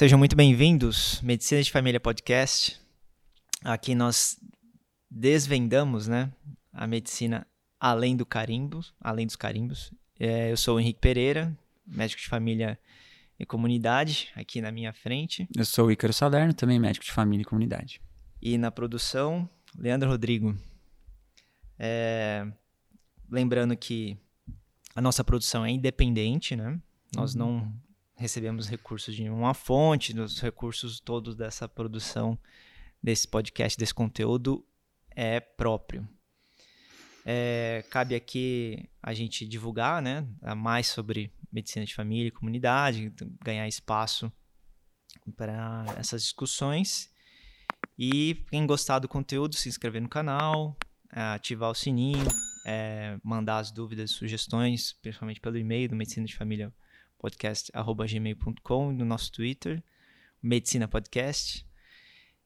Sejam muito bem-vindos, Medicina de Família Podcast. Aqui nós desvendamos, né, a medicina além do carimbo, além dos carimbos. É, eu sou o Henrique Pereira, médico de família e comunidade, aqui na minha frente. Eu sou o Ícaro Salerno, também médico de família e comunidade. E na produção, Leandro Rodrigo. É, lembrando que a nossa produção é independente, né? Nós uhum. não recebemos recursos de nenhuma fonte, os recursos todos dessa produção, desse podcast, desse conteúdo é próprio. É, cabe aqui a gente divulgar né, mais sobre medicina de família e comunidade, ganhar espaço para essas discussões. E quem gostar do conteúdo, se inscrever no canal, ativar o sininho, é, mandar as dúvidas, sugestões, principalmente pelo e-mail do medicina de família podcast@gmail.com no nosso Twitter, Medicina Podcast.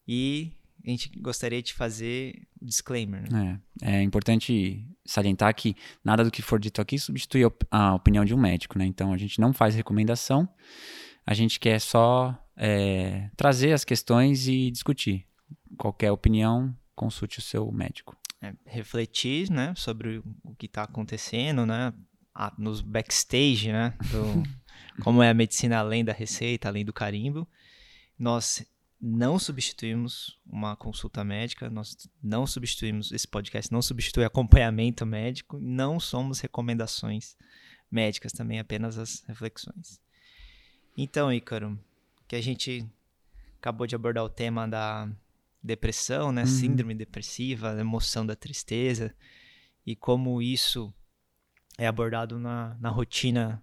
E a gente gostaria de fazer o disclaimer. Né? É, é importante salientar que nada do que for dito aqui substitui a opinião de um médico, né? Então a gente não faz recomendação, a gente quer só é, trazer as questões e discutir. Qualquer opinião, consulte o seu médico. É, refletir, né, sobre o que está acontecendo, né, nos backstage, né, do, como é a medicina além da receita, além do carimbo. Nós não substituímos uma consulta médica, nós não substituímos esse podcast, não substitui acompanhamento médico, não somos recomendações médicas, também apenas as reflexões. Então, Ícaro, que a gente acabou de abordar o tema da depressão, né, uhum. síndrome depressiva, emoção da tristeza e como isso é abordado na, na rotina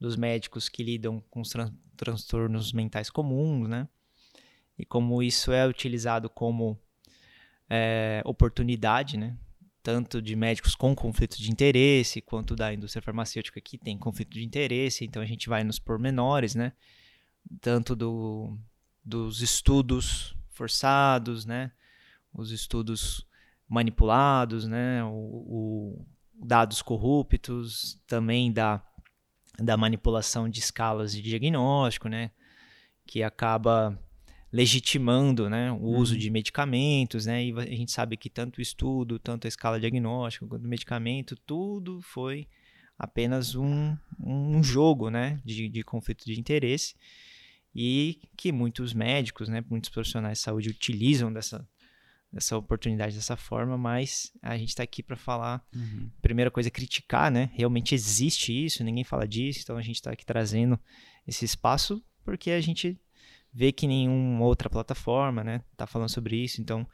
dos médicos que lidam com os tran transtornos mentais comuns, né? E como isso é utilizado como é, oportunidade, né? Tanto de médicos com conflito de interesse, quanto da indústria farmacêutica que tem conflito de interesse. Então a gente vai nos pormenores, né? Tanto do, dos estudos forçados, né? Os estudos manipulados, né? O, o dados corruptos, também da da manipulação de escalas de diagnóstico, né, que acaba legitimando né, o uso uhum. de medicamentos, né, e a gente sabe que tanto o estudo, tanto a escala diagnóstica quanto o medicamento, tudo foi apenas um, um jogo né, de, de conflito de interesse e que muitos médicos, né, muitos profissionais de saúde utilizam dessa, essa oportunidade dessa forma, mas a gente está aqui para falar. Uhum. Primeira coisa, criticar, né? Realmente existe isso, ninguém fala disso, então a gente está aqui trazendo esse espaço porque a gente vê que nenhuma outra plataforma, né, tá falando sobre isso, então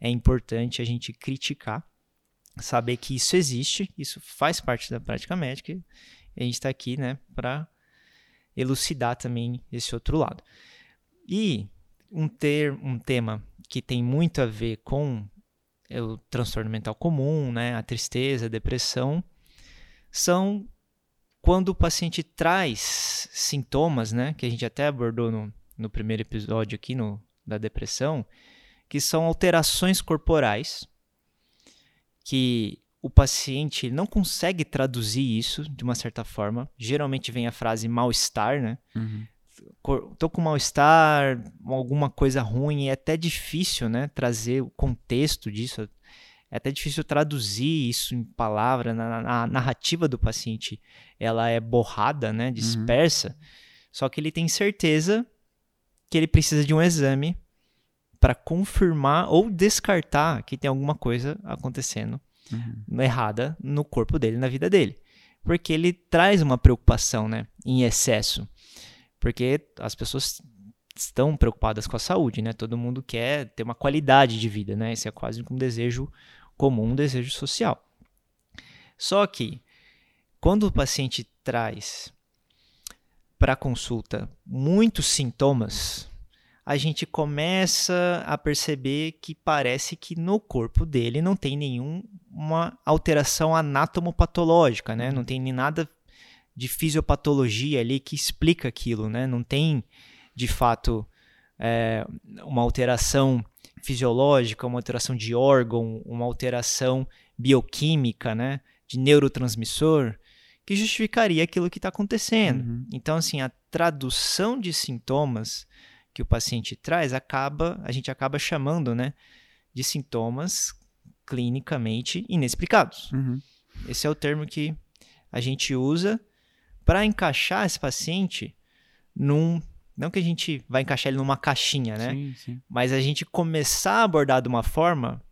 é importante a gente criticar, saber que isso existe, isso faz parte da prática médica e a gente está aqui, né, para elucidar também esse outro lado. E um ter um tema que tem muito a ver com é, o transtorno mental comum, né, a tristeza, a depressão, são quando o paciente traz sintomas, né, que a gente até abordou no, no primeiro episódio aqui no, da depressão, que são alterações corporais que o paciente não consegue traduzir isso de uma certa forma. Geralmente vem a frase mal-estar, né? Uhum tô com mal-estar, alguma coisa ruim, é até difícil, né, trazer o contexto disso, é até difícil traduzir isso em palavra, na, na narrativa do paciente, ela é borrada, né, dispersa, uhum. só que ele tem certeza que ele precisa de um exame para confirmar ou descartar que tem alguma coisa acontecendo uhum. errada no corpo dele, na vida dele. Porque ele traz uma preocupação, né, em excesso porque as pessoas estão preocupadas com a saúde, né? Todo mundo quer ter uma qualidade de vida, né? Esse é quase um desejo comum, um desejo social. Só que quando o paciente traz para consulta muitos sintomas, a gente começa a perceber que parece que no corpo dele não tem nenhuma alteração anatomopatológica, né? Não tem nem nada de fisiopatologia ali que explica aquilo, né? Não tem, de fato, é, uma alteração fisiológica, uma alteração de órgão, uma alteração bioquímica, né? De neurotransmissor que justificaria aquilo que está acontecendo. Uhum. Então, assim, a tradução de sintomas que o paciente traz acaba, a gente acaba chamando, né, de sintomas clinicamente inexplicados. Uhum. Esse é o termo que a gente usa para encaixar esse paciente num. Não que a gente vai encaixar ele numa caixinha, né? Sim, sim. Mas a gente começar a abordar de uma forma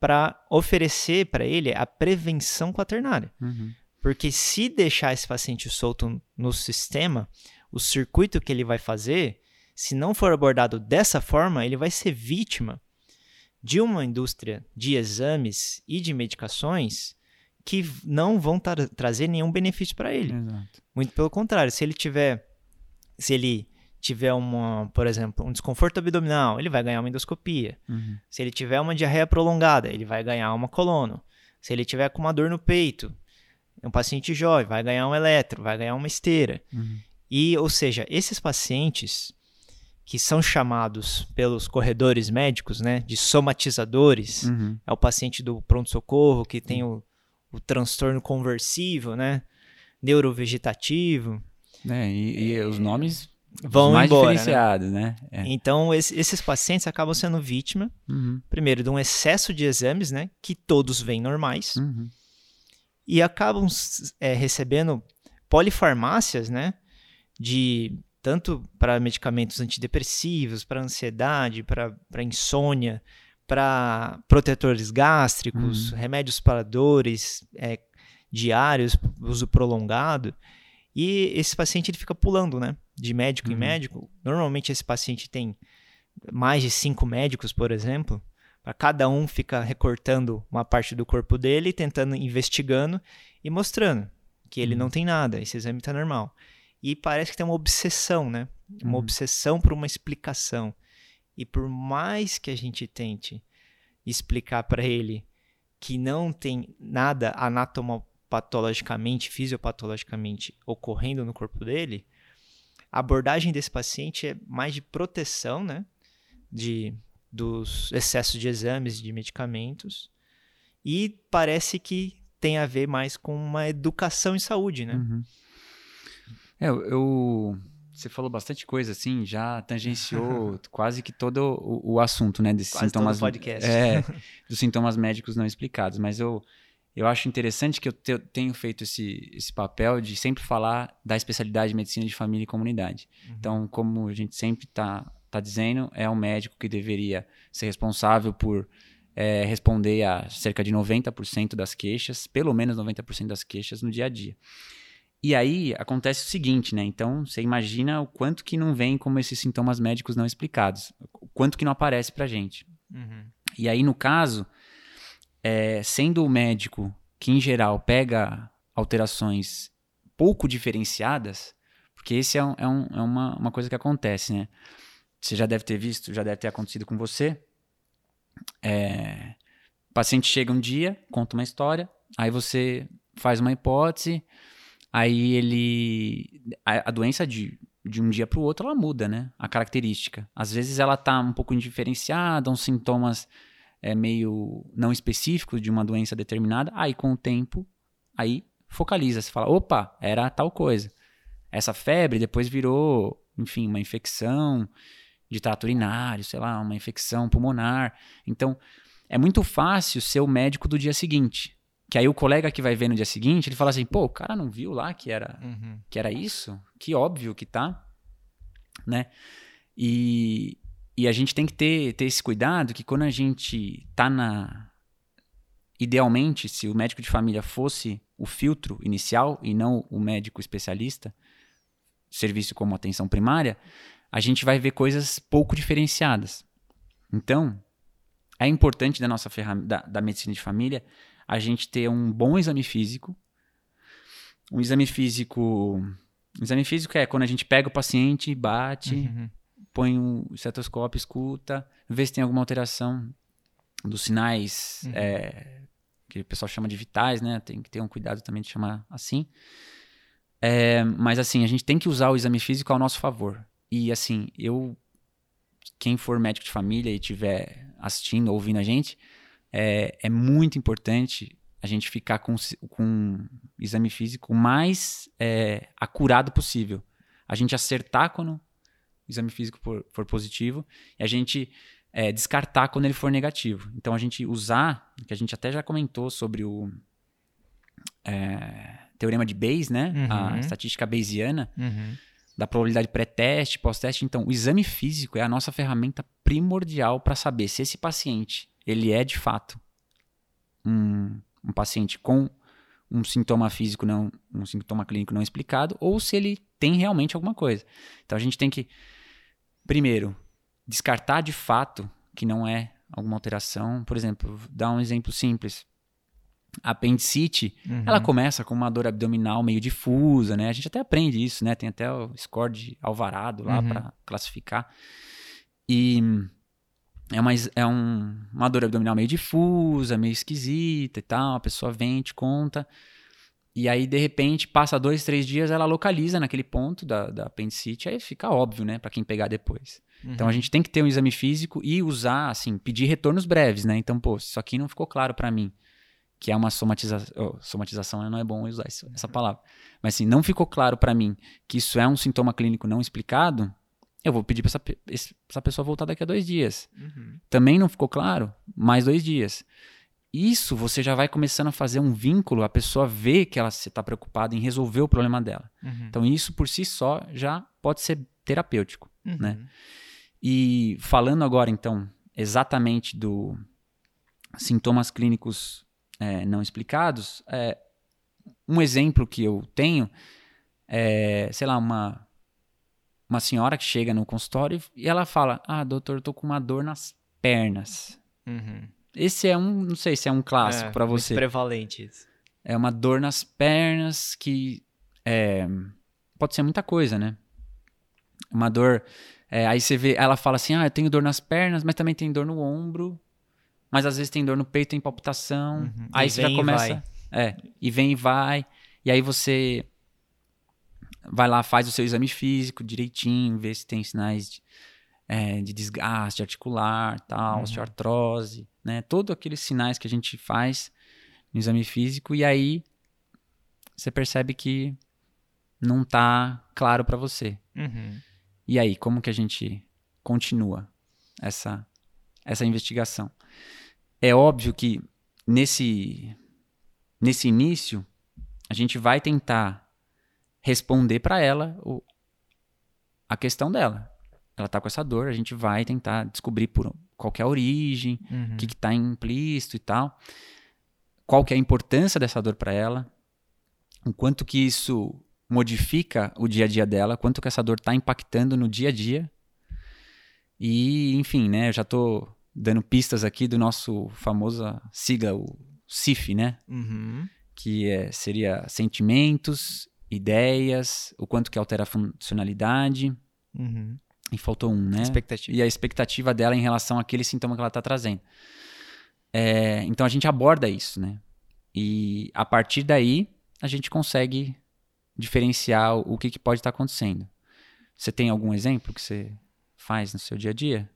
para oferecer para ele a prevenção quaternária. Uhum. Porque se deixar esse paciente solto no sistema, o circuito que ele vai fazer, se não for abordado dessa forma, ele vai ser vítima de uma indústria de exames e de medicações que não vão tra trazer nenhum benefício para ele. Exato. Muito pelo contrário, se ele tiver se ele tiver uma, por exemplo, um desconforto abdominal, ele vai ganhar uma endoscopia. Uhum. Se ele tiver uma diarreia prolongada, ele vai ganhar uma colono. Se ele tiver com uma dor no peito, um paciente jovem vai ganhar um eletro, vai ganhar uma esteira. Uhum. E, ou seja, esses pacientes que são chamados pelos corredores médicos, né, de somatizadores, Uhum. é o paciente do pronto-socorro que tem o, o transtorno conversivo, né, neurovegetativo, É, e, e os nomes vão mais embora, né? diferenciados, né? É. Então, esse- esses pacientes acabam sendo vítima, Uhum. primeiro, de um excesso de exames, né, que todos vêm normais, Uhum. e acabam é, recebendo polifarmácias, né, de tanto para medicamentos antidepressivos, para ansiedade, para insônia, para protetores gástricos, remédios para dores é, diários, uso prolongado. E esse paciente ele fica pulando, né? De médico em Uhum. médico. Normalmente esse paciente tem mais de cinco médicos, por exemplo. Para cada um fica recortando uma parte do corpo dele, tentando investigando e mostrando que ele Uhum. não tem nada, esse exame está normal. E parece que tem uma obsessão, né? Uma Uhum. obsessão por uma explicação. E por mais que a gente tente explicar para ele que não tem nada anatomopatologicamente, fisiopatologicamente ocorrendo no corpo dele, a abordagem desse paciente é mais de proteção, né? De, dos excessos de exames de medicamentos. E parece que tem a ver mais com uma educação em saúde, né? Uhum. É, eu, Você falou bastante coisa, assim, já tangenciou quase que todo o, o assunto, né? Desses Quase sintomas. podcast. É, dos sintomas médicos não explicados. Mas eu, eu acho interessante que eu te- tenho feito esse, esse papel de sempre falar da especialidade de medicina de família e comunidade. Então, como a gente sempre está tá dizendo, é um médico que deveria ser responsável por é, responder a cerca de 90% das queixas, pelo menos 90% das queixas no dia a dia. E aí acontece o seguinte, né? Então, você imagina o quanto que não vem como esses sintomas médicos não explicados, o quanto que não aparece pra gente. Uhum. E aí, no caso, é, sendo o médico que, em geral, pega alterações pouco diferenciadas, porque esse é, um- é um- é uma, uma coisa que acontece, né? Você já deve ter visto, já deve ter acontecido com você. É, o paciente chega um dia, conta uma história, aí você faz uma hipótese, aí ele. A, a doença de, de um dia para o outro ela muda, né? A característica. Às vezes ela tá um pouco indiferenciada, uns sintomas é, meio não específicos de uma doença determinada. Aí com o tempo, aí focaliza, você fala, opa, era tal coisa. Essa febre depois virou, enfim, uma infecção de trato urinário, sei lá, uma infecção pulmonar. Então, é muito fácil ser o médico do dia seguinte. Que aí o colega que vai ver no dia seguinte, ele fala assim, pô, o cara não viu lá que era Uhum. que era isso? Que óbvio que tá, né? E, e a gente tem que ter, ter esse cuidado que quando a gente tá na. Idealmente, se o médico de família fosse o filtro inicial e não o médico especialista, serviço como atenção primária, a gente vai ver coisas pouco diferenciadas. Então, é importante da nossa ferramenta, da, da medicina de família, a gente ter um bom exame físico. Um exame físico. Um exame físico é quando a gente pega o paciente, bate, Uhum. põe o estetoscópio, escuta, vê se tem alguma alteração dos sinais Uhum. é, que o pessoal chama de vitais, né? Tem que ter um cuidado também de chamar assim. É, mas assim, a gente tem que usar o exame físico ao nosso favor. E assim, eu, quem for médico de família e estiver assistindo, ouvindo a gente, é, é muito importante a gente ficar com, com um exame físico mais é, acurado possível. A gente acertar quando o exame físico for, for positivo e a gente é, descartar quando ele for negativo. Então a gente usar, que a gente até já comentou sobre o é, teorema de Bayes, né? Uhum. A estatística bayesiana. Uhum. Da probabilidade pré-teste, pós-teste. Então, o exame físico é a nossa ferramenta primordial para saber se esse paciente ele é de fato um, um paciente com um sintoma físico não, um sintoma clínico não explicado, ou se ele tem realmente alguma coisa. Então a gente tem que, primeiro, descartar de fato que não é alguma alteração. Por exemplo, dar um exemplo simples. A apendicite, uhum. ela começa com uma dor abdominal meio difusa, né? A gente até aprende isso, né? Tem até o score de Alvarado lá uhum. para classificar. E é uma, é um, uma dor abdominal meio difusa, meio esquisita e tal. A pessoa vem, te conta. E aí, de repente, passa dois, três dias, ela localiza naquele ponto da, da apendicite. Aí fica óbvio, né? Para quem pegar depois. Uhum. Então a gente tem que ter um exame físico e usar, assim, pedir retornos breves, né? Então, pô, isso aqui não ficou claro para mim, que é uma somatização. Oh, somatização não é bom usar essa palavra. Mas assim, não ficou claro para mim que isso é um sintoma clínico não explicado, eu vou pedir para essa, essa pessoa voltar daqui a dois dias. Uhum. Também não ficou claro? Mais dois dias. Isso você já vai começando a fazer um vínculo, a pessoa vê que ela está preocupada em resolver o problema dela. Uhum. Então, isso por si só já pode ser terapêutico. Uhum. Né? E falando agora, então, exatamente do sintomas clínicos é, não explicados, é, um exemplo que eu tenho é, sei lá, uma, uma senhora que chega no consultório e ela fala: Ah, doutor, eu tô com uma dor nas pernas. Uhum. Esse é um, não sei se é um clássico é, para você. Muito prevalente isso. É uma dor nas pernas que é, pode ser muita coisa, né? Uma dor é, aí você vê, ela fala assim: ah, eu tenho dor nas pernas, mas também tem dor no ombro. Mas às vezes tem dor no peito, tem palpitação. Uhum. Aí e você já começa. É, e vem e vai. E aí você vai lá, faz o seu exame físico direitinho, vê se tem sinais de, é, de desgaste articular, tal, uhum. osteoartrose, né? Todos aqueles sinais que a gente faz no exame físico. E aí você percebe que não tá claro para você. Uhum. E aí, como que a gente continua essa, essa investigação? É óbvio que nesse, nesse início, a gente vai tentar responder para ela o, a questão dela. Ela está com essa dor, a gente vai tentar descobrir por qual é a origem, o uhum. que está implícito e tal. Qual que é a importância dessa dor para ela, o quanto que isso modifica o dia a dia dela, quanto que essa dor está impactando no dia a dia. E, enfim, né, eu já estou dando pistas aqui do nosso famoso sigla, o CIF, né? Uhum. Que é, seria sentimentos, ideias, o quanto que altera a funcionalidade. Uhum. E faltou um, né? Expectativa. E a expectativa dela em relação àquele sintoma que ela está trazendo. É, então a gente aborda isso, né? E a partir daí a gente consegue diferenciar o que, que pode estar tá acontecendo. Você tem algum exemplo que você faz no seu dia a dia?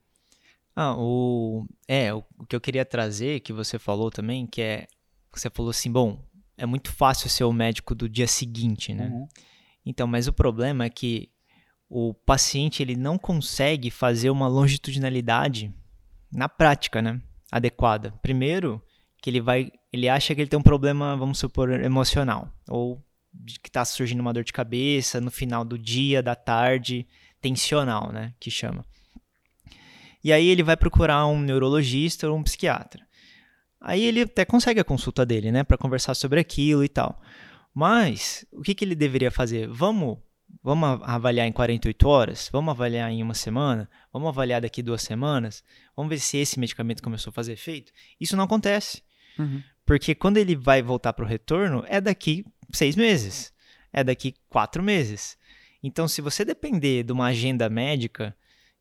Ah, o é o, o que eu queria trazer que você falou também, que é você falou assim, bom, é muito fácil ser o médico do dia seguinte, né? Uhum. Então, mas o problema é que o paciente ele não consegue fazer uma longitudinalidade na prática, né? Adequada. Primeiro, que ele vai, ele acha que ele tem um problema, vamos supor, emocional ou que está surgindo uma dor de cabeça no final do dia, da tarde, tensional, né, que chama. E aí ele vai procurar um neurologista ou um psiquiatra. Aí ele até consegue a consulta dele, né, para conversar sobre aquilo e tal. Mas o que, que ele deveria fazer? Vamos, vamos avaliar em 48 horas? Vamos avaliar em uma semana? Vamos avaliar daqui duas semanas? Vamos ver se esse medicamento começou a fazer efeito? Isso não acontece. Uhum. Porque quando ele vai voltar para o retorno, é daqui seis meses, é daqui quatro meses. Então, se você depender de uma agenda médica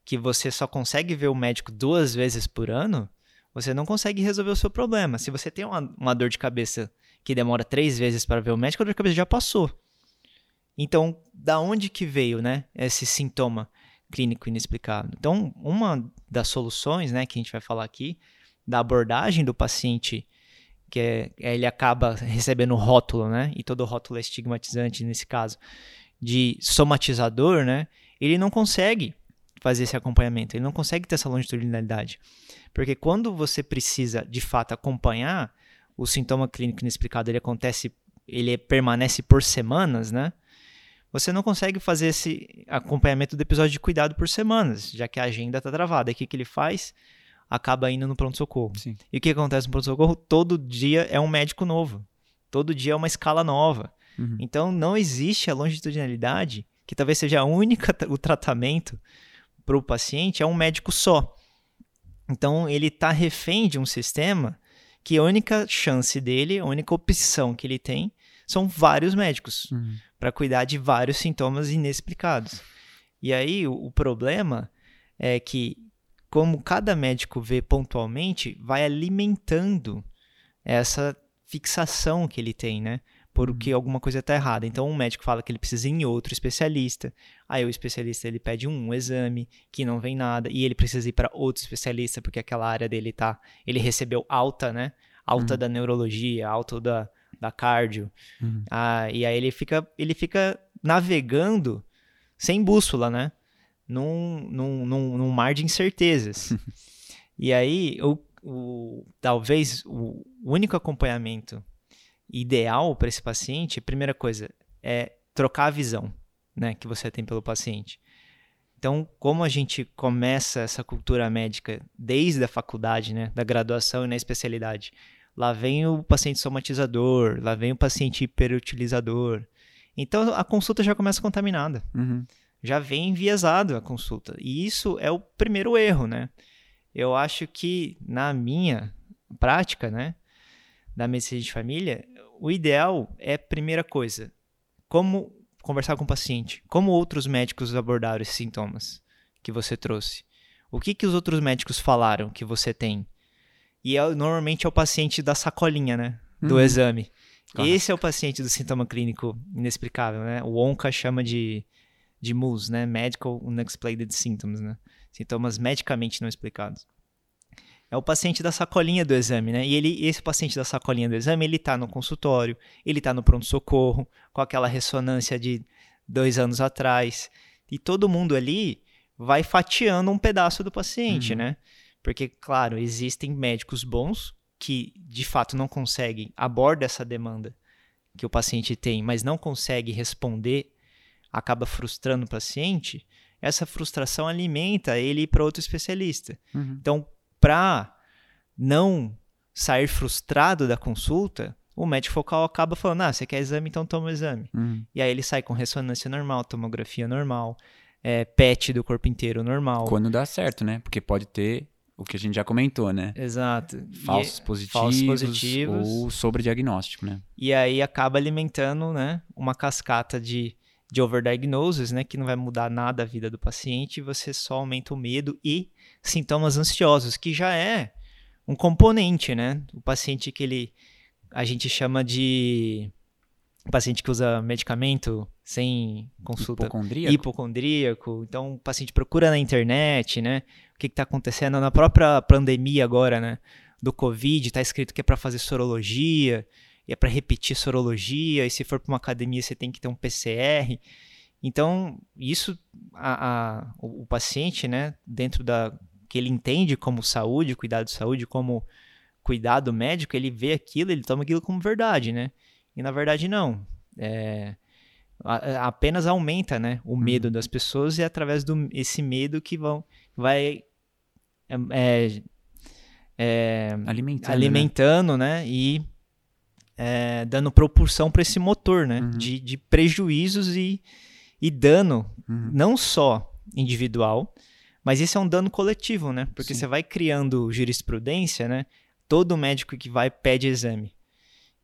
que você só consegue ver o médico duas vezes por ano, você não consegue resolver o seu problema. Se você tem uma, uma dor de cabeça que demora três vezes para ver o médico, a dor de cabeça já passou. Então, da onde que veio, né, esse sintoma clínico inexplicável? Então, uma das soluções, né, que a gente vai falar aqui, da abordagem do paciente que é, ele acaba recebendo rótulo, né? E todo rótulo é estigmatizante nesse caso, de somatizador, né? Ele não consegue fazer esse acompanhamento, ele não consegue ter essa longitudinalidade. Porque quando você precisa, de fato, acompanhar, o sintoma clínico inexplicado ele acontece, ele permanece por semanas, né? Você não consegue fazer esse acompanhamento do episódio de cuidado por semanas, já que a agenda está travada. E o que, que ele faz? Acaba indo no pronto-socorro. E o que acontece no pronto-socorro? Todo dia é um médico novo. Todo dia é uma escala nova. Uhum. Então não existe a longitudinalidade, que talvez seja a única o tratamento para o paciente, é um médico só. Então ele está refém de um sistema que a única chance dele, a única opção que ele tem, são vários médicos uhum. para cuidar de vários sintomas inexplicados. E aí o, o, problema é que, como cada médico vê pontualmente, vai alimentando essa fixação que ele tem, né? Porque uhum. alguma coisa está errada. Então, um médico fala que ele precisa ir em outro especialista. Aí, o especialista ele pede um exame que não vem nada e ele precisa ir para outro especialista porque aquela área dele tá. Ele recebeu alta, né? Alta uhum. da neurologia, alta da, da cardio. Uhum. Ah, e aí ele fica, ele fica navegando sem bússola, né? Num, num, num, num mar de incertezas. e aí, o, o, talvez o único acompanhamento ideal para esse paciente, primeira coisa, é trocar a visão né, que você tem pelo paciente. Então, como a gente começa essa cultura médica desde a faculdade, né, da graduação e na especialidade, lá vem o paciente somatizador, lá vem o paciente hiperutilizador. Então, a consulta já começa contaminada. Uhum. Já vem enviesado a consulta. E isso é o primeiro erro, né? Eu acho que na minha prática, né, da medicina de família, o ideal é, primeira coisa, como conversar com o paciente, como outros médicos abordaram esses sintomas que você trouxe. O que, que os outros médicos falaram que você tem? E é, normalmente é o paciente da sacolinha, né? Do uhum. exame. Esse é o paciente do sintoma clínico inexplicável, né? O ONCA chama de, de MUS, né? Medical Unexplained Symptoms, né? Sintomas medicamente não explicados é o paciente da sacolinha do exame, né? E ele, esse paciente da sacolinha do exame, ele está no consultório, ele está no pronto-socorro, com aquela ressonância de dois anos atrás. E todo mundo ali vai fatiando um pedaço do paciente, uhum. né? Porque, claro, existem médicos bons que de fato não conseguem abordar essa demanda que o paciente tem, mas não consegue responder, acaba frustrando o paciente. Essa frustração alimenta ele para outro especialista. Uhum. Então, para não sair frustrado da consulta, o médico focal acaba falando: ah, você quer exame, então toma o exame. Uhum. E aí ele sai com ressonância normal, tomografia normal, é, PET do corpo inteiro normal. Quando dá certo, né? Porque pode ter o que a gente já comentou, né? Exato. Falsos, e, positivos, falsos positivos ou sobrediagnóstico, né? E aí acaba alimentando, né, uma cascata de, de overdiagnosis, né, que não vai mudar nada a vida do paciente, e você só aumenta o medo e sintomas ansiosos, que já é um componente, né? O paciente que ele a gente chama de paciente que usa medicamento sem consulta hipocondríaco, hipocondríaco. então o paciente procura na internet, né? O que está acontecendo na própria pandemia agora, né? Do Covid, está escrito que é para fazer sorologia, é para repetir sorologia, e se for para uma academia você tem que ter um PCR. Então, isso, a, a, o, o paciente, né, dentro da que ele entende como saúde, cuidado de saúde, como cuidado médico, ele vê aquilo, ele toma aquilo como verdade, né? E na verdade não. É, apenas aumenta, né, o medo uhum. das pessoas e é através do esse medo que vão vai é, é, é alimentando, alimentando né? né? E é, dando propulsão para esse motor, né? Uhum. De, de prejuízos e, e dano, uhum. não só individual, mas isso é um dano coletivo, né? Porque Sim. você vai criando jurisprudência, né? Todo médico que vai pede exame.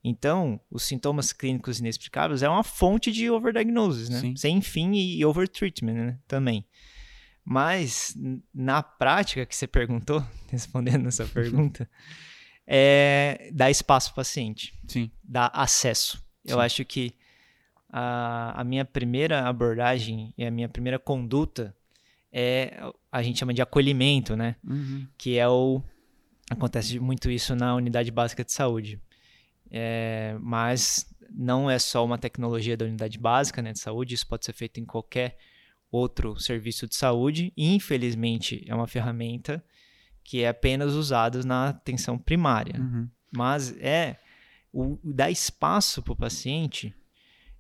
Então, os sintomas clínicos inexplicáveis é uma fonte de overdiagnosis, né? Sim. Sem fim e overtreatment, né? Também. Mas, na prática que você perguntou, respondendo essa pergunta, é dar espaço para o paciente. Sim. Dar acesso. Sim. Eu acho que a, a minha primeira abordagem e a minha primeira conduta é a gente chama de acolhimento, né? Uhum. Que é o acontece muito isso na unidade básica de saúde. É, mas não é só uma tecnologia da unidade básica né, de saúde, isso pode ser feito em qualquer outro serviço de saúde. E, infelizmente, é uma ferramenta que é apenas usada na atenção primária. Uhum. Mas é o dar espaço para o paciente,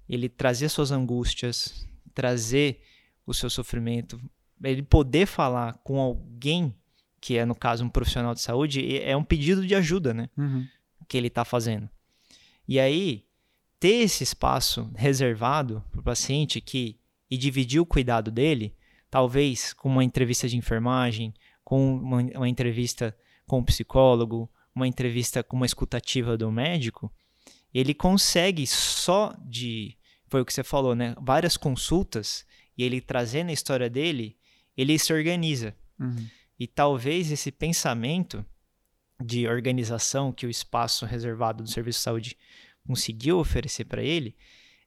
ele trazer suas angústias, trazer o seu sofrimento, ele poder falar com alguém que é no caso um profissional de saúde, é um pedido de ajuda, né? Uhum. Que ele está fazendo. E aí ter esse espaço reservado para o paciente que e dividir o cuidado dele, talvez com uma entrevista de enfermagem, com uma, uma entrevista com o um psicólogo, uma entrevista com uma escutativa do médico, ele consegue só de, foi o que você falou, né? Várias consultas e ele trazendo a história dele, ele se organiza. Uhum. E talvez esse pensamento de organização que o espaço reservado do serviço de saúde conseguiu oferecer para ele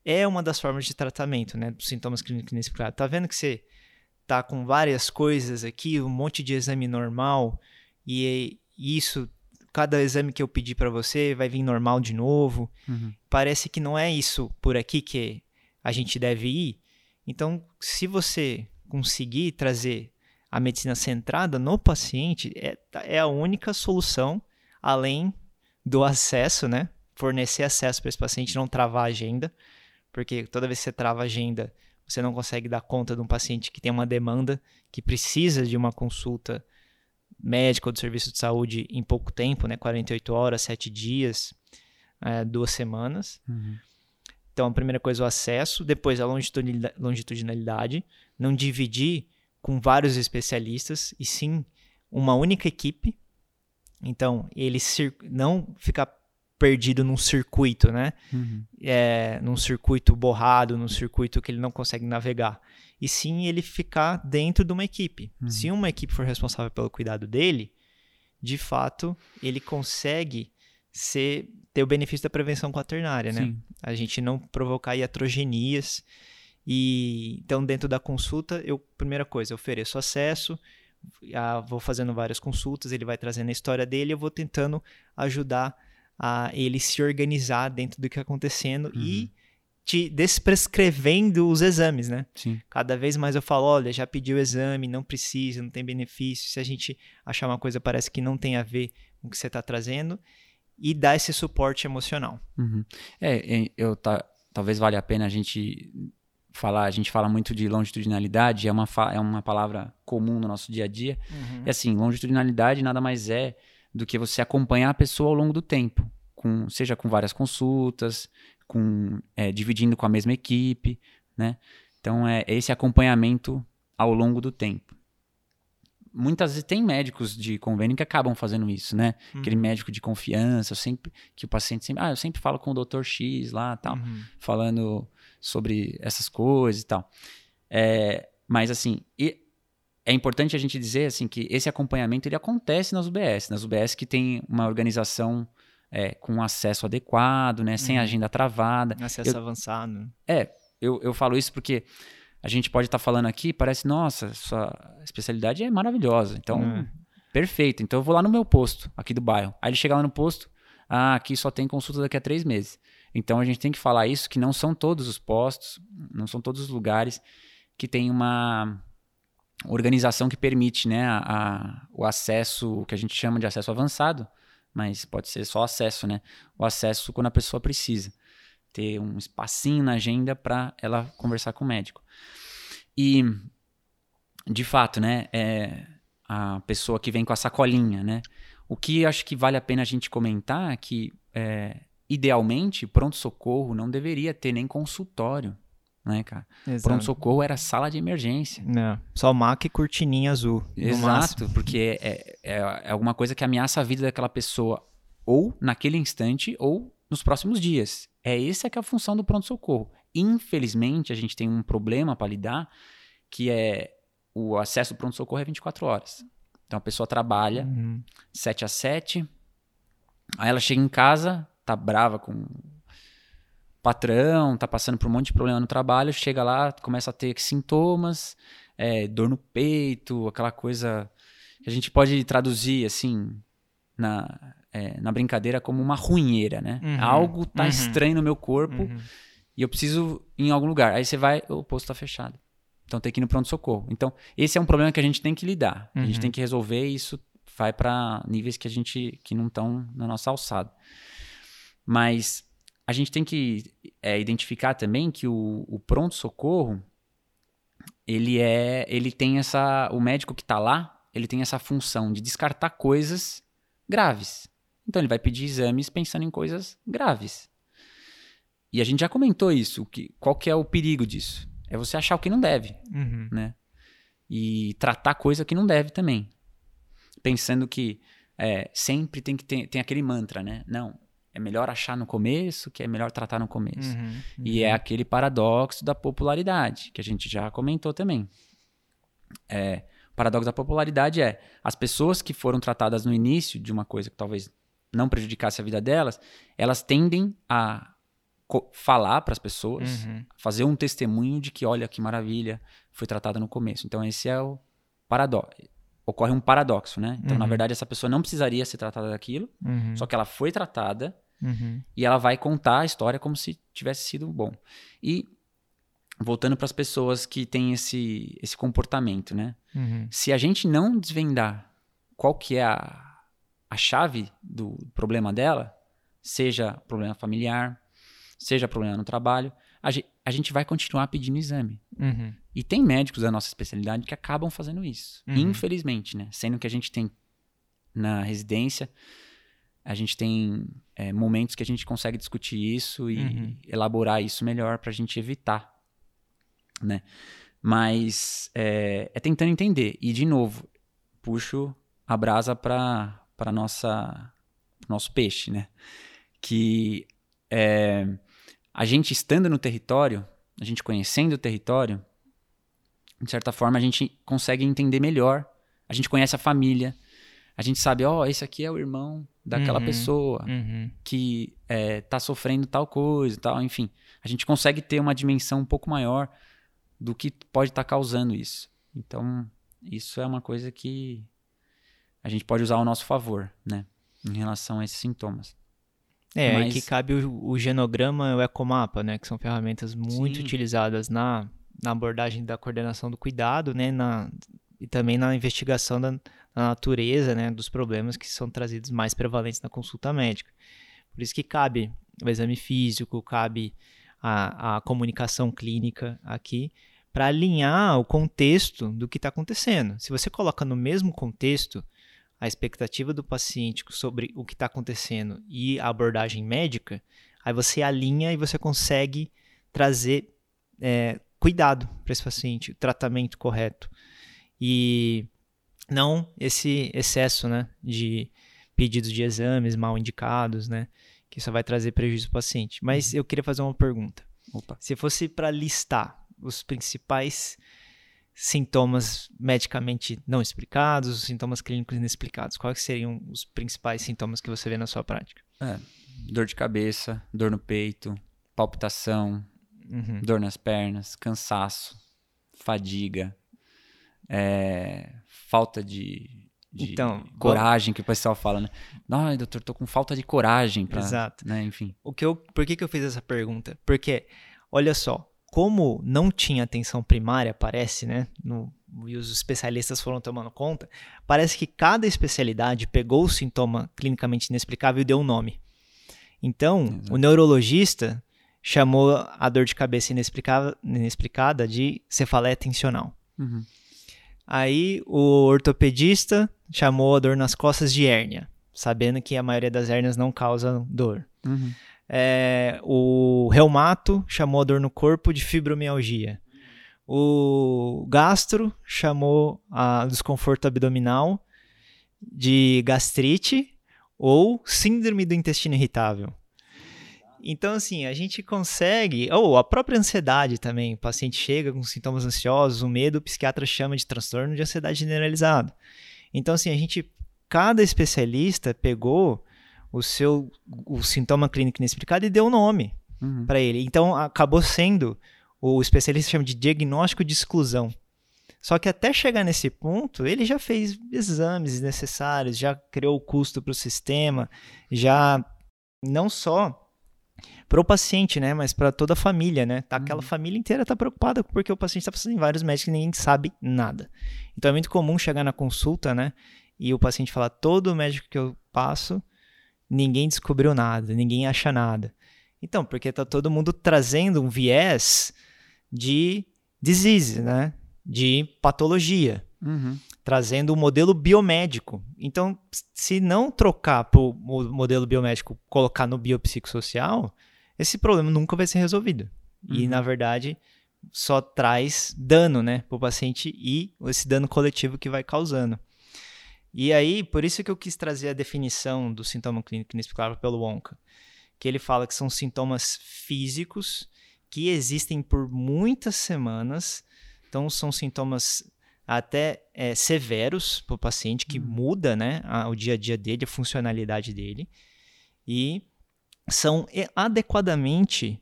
é uma das formas de tratamento, né, dos sintomas clínicos inexplicados. Tá vendo que você tá com várias coisas aqui, um monte de exame normal e isso cada exame que eu pedir para você vai vir normal de novo. Uhum. Parece que não é isso por aqui que a gente deve ir. Então, se você conseguir trazer a medicina centrada no paciente, é, é a única solução, além do acesso, né? Fornecer acesso para esse paciente, não travar a agenda, porque toda vez que você trava a agenda, você não consegue dar conta de um paciente que tem uma demanda, que precisa de uma consulta médica ou do serviço de saúde em pouco tempo, né? 48 horas, 7 dias, é, duas semanas. Uhum. Então, a primeira coisa é o acesso, depois a longitudinalidade, não dividir com vários especialistas, e sim uma única equipe. Então, ele não ficar perdido num circuito, né? Uhum. É, num circuito borrado, num circuito que ele não consegue navegar. E sim ele ficar dentro de uma equipe. Uhum. Se uma equipe for responsável pelo cuidado dele, de fato, ele consegue ser, ter o benefício da prevenção quaternária, né? Sim. A gente não provocar iatrogenias. E então, dentro da consulta, eu primeira coisa, eu ofereço acesso, a, vou fazendo várias consultas, ele vai trazendo a história dele, eu vou tentando ajudar a ele se organizar dentro do que está acontecendo Uhum. e te desprescrevendo os exames, né? Sim. Cada vez mais eu falo, olha, já pedi o exame, não precisa, não tem benefício. Se a gente achar uma coisa parece que não tem a ver com o que você está trazendo e dar esse suporte emocional. Uhum. É, é, eu tá, talvez valha a pena a gente falar, a gente fala muito de longitudinalidade, é uma, é uma palavra comum no nosso dia a dia. E assim, longitudinalidade nada mais é do que você acompanhar a pessoa ao longo do tempo, com, seja com várias consultas, com é, dividindo com a mesma equipe, né? Então é esse acompanhamento ao longo do tempo. Muitas vezes tem médicos de convênio que acabam fazendo isso, né? Aquele Uhum. médico de confiança, sempre que o paciente sempre, ah, eu sempre falo com o Dr. X lá, tal Uhum. falando sobre essas coisas e tal. É, mas assim, é importante a gente dizer assim que esse acompanhamento ele acontece nas UBS, nas UBS que tem uma organização é, com acesso adequado, né, sem Uhum. agenda travada. Acesso Eu- avançado. Eu, eu falo isso porque a gente pode estar falando aqui, parece, nossa, sua especialidade é maravilhosa. Então, É. perfeito. Então eu vou lá no meu posto, aqui do bairro. Aí ele chega lá no posto, ah, aqui só tem consulta daqui a três meses. Então a gente tem que falar isso, que não são todos os postos, não são todos os lugares que tem uma organização que permite né, a, a- o acesso, o que a gente chama de acesso avançado, mas pode ser só acesso, né? O acesso quando a pessoa precisa. Ter um espacinho na agenda para ela conversar com o médico. E, de fato, né? É a pessoa que vem com a sacolinha, né? O que acho que vale a pena a gente comentar é que, é, idealmente, pronto-socorro não deveria ter nem consultório, né, cara? Pronto-socorro era sala de emergência. Não, só maca e cortininha azul. Exato, porque é, é, é alguma coisa que ameaça a vida daquela pessoa ou naquele instante ou nos próximos dias. É essa que é a função do pronto-socorro. Infelizmente, a gente tem um problema para lidar, que é o acesso ao pronto-socorro é 24 horas. Então a pessoa trabalha Uhum. 7 a 7, aí ela chega em casa, tá brava com o patrão, tá passando por um monte de problema no trabalho, chega lá, começa a ter sintomas, é, dor no peito, aquela coisa que a gente pode traduzir assim, na, é, na brincadeira como uma ruinheira, né? Uhum, Algo tá uhum. estranho no meu corpo Uhum. e eu preciso ir em algum lugar. Aí você vai, o posto tá fechado. Então tem que ir no pronto-socorro. Então, esse é um problema que a gente tem que lidar. A gente Uhum. tem que resolver e isso vai para níveis que a gente que não estão na nossa alçada. Mas a gente tem que é, identificar também que o, o pronto-socorro ele é ele tem essa o médico que tá lá ele tem essa função de descartar coisas graves. Então ele vai pedir exames pensando em coisas graves. E a gente já comentou isso que qual que é o perigo disso? É você achar o que não deve Uhum. né? E tratar coisa que não deve também. Pensando que é, sempre tem que ter tem aquele mantra né? Não é melhor achar no começo que é melhor tratar no começo Uhum. e é aquele paradoxo da popularidade, que a gente já comentou também. É, o paradoxo da popularidade é as pessoas que foram tratadas no início de uma coisa que talvez não prejudicasse a vida delas, elas tendem a falar para as pessoas, Uhum. fazer um testemunho de que, olha que maravilha, foi tratada no começo. Então, esse é o paradoxo. Ocorre um paradoxo, né? Então, na Uhum. verdade, essa pessoa não precisaria ser tratada daquilo, Uhum. só que ela foi tratada Uhum. e ela vai contar a história como se tivesse sido bom. E voltando para as pessoas que têm esse, esse comportamento, né? Uhum. Se a gente não desvendar qual que é a, a chave do problema dela, seja problema familiar, seja problema no trabalho, a gente, a gente vai continuar pedindo exame. Uhum. E tem médicos da nossa especialidade que acabam fazendo isso. Uhum. Infelizmente, né? Sendo que a gente tem na residência, a gente tem é, momentos que a gente consegue discutir isso e Uhum. elaborar isso melhor para a gente evitar, né? Mas é, é tentando entender. E, de novo, puxo a brasa para para nossa nosso peixe, né? Que é, a gente estando no território, a gente conhecendo o território, de certa forma a gente consegue entender melhor. A gente conhece a família, a gente sabe, ó, esse aqui é o irmão daquela Uhum. pessoa Uhum. que é, tá sofrendo tal coisa, e tal, enfim. A gente consegue ter uma dimensão um pouco maior do que pode estar causando isso. Então, isso é uma coisa que a gente pode usar ao nosso favor, né? Em relação a esses sintomas. É, aí Mas- que cabe o, o genograma e o ecomapa, né? Que são ferramentas muito Sim. utilizadas na, na abordagem da coordenação do cuidado, né? Na, e também na investigação da, da natureza, né? Dos problemas que são trazidos mais prevalentes na consulta médica. Por isso que cabe o exame físico, cabe a, a comunicação clínica aqui, para alinhar o contexto do que está acontecendo. Se você coloca no mesmo contexto a expectativa do paciente sobre o que está acontecendo e a abordagem médica, aí você alinha e você consegue trazer é, cuidado para esse paciente, o tratamento correto. E não esse excesso né, de pedidos de exames mal indicados, né, que só vai trazer prejuízo para o paciente. Mas eu queria fazer uma pergunta. Opa. Se fosse para listar os principais sintomas medicamente não explicados, os sintomas clínicos inexplicados, quais seriam os principais sintomas que você vê na sua prática? Dor de cabeça, dor no peito, palpitação, Uhum. dor nas pernas, cansaço, fadiga, é, falta de, de Então, coragem que o pessoal fala, né? Ai, doutor, tô com falta de coragem pra, Exato. né, enfim. O que eu, por que, que eu fiz essa pergunta? Porque, olha só, como não tinha atenção primária, parece, né? No, e os especialistas foram tomando conta, parece que cada especialidade pegou o sintoma clinicamente inexplicável e deu um nome. Então, Exato. o neurologista chamou a dor de cabeça inexplicada de cefaleia tensional. Uhum. Aí o ortopedista chamou a dor nas costas de hérnia, sabendo que a maioria das hérnias não causa dor. Uhum. É, o reumato chamou a dor no corpo de fibromialgia. O gastro chamou a desconforto abdominal de gastrite ou síndrome do intestino irritável. Então, assim, a gente consegue. Ou a própria ansiedade também. O paciente chega com sintomas ansiosos, o medo, o psiquiatra chama de transtorno de ansiedade generalizado. Então, assim, a gente. Cada especialista pegou o seu o sintoma clínico inexplicado e deu um nome Uhum. para ele. Então acabou sendo o especialista chama de diagnóstico de exclusão. Só que até chegar nesse ponto, ele já fez exames necessários, já criou o custo para o sistema, já não só para o paciente, né, mas para toda a família, né? Tá, aquela uhum. família inteira está preocupada porque o paciente está passando em vários médicos e ninguém sabe nada. Então é muito comum chegar na consulta, né, e o paciente falar todo médico que eu passo, ninguém descobriu nada, ninguém acha nada. Então, porque tá todo mundo trazendo um viés de disease, né? De patologia. Uhum. Trazendo o um modelo biomédico. Então, se não trocar para o modelo biomédico, colocar no biopsicossocial, esse problema nunca vai ser resolvido. Uhum. E, na verdade, só traz dano né, para o paciente e esse dano coletivo que vai causando. E aí, por isso que eu quis trazer a definição do sintoma clínico inexplicável pelo Wonka que ele fala que são sintomas físicos que existem por muitas semanas. Então, são sintomas até é, severos para o paciente, que uhum. muda né, a, o dia a dia dele, a funcionalidade dele. E são adequadamente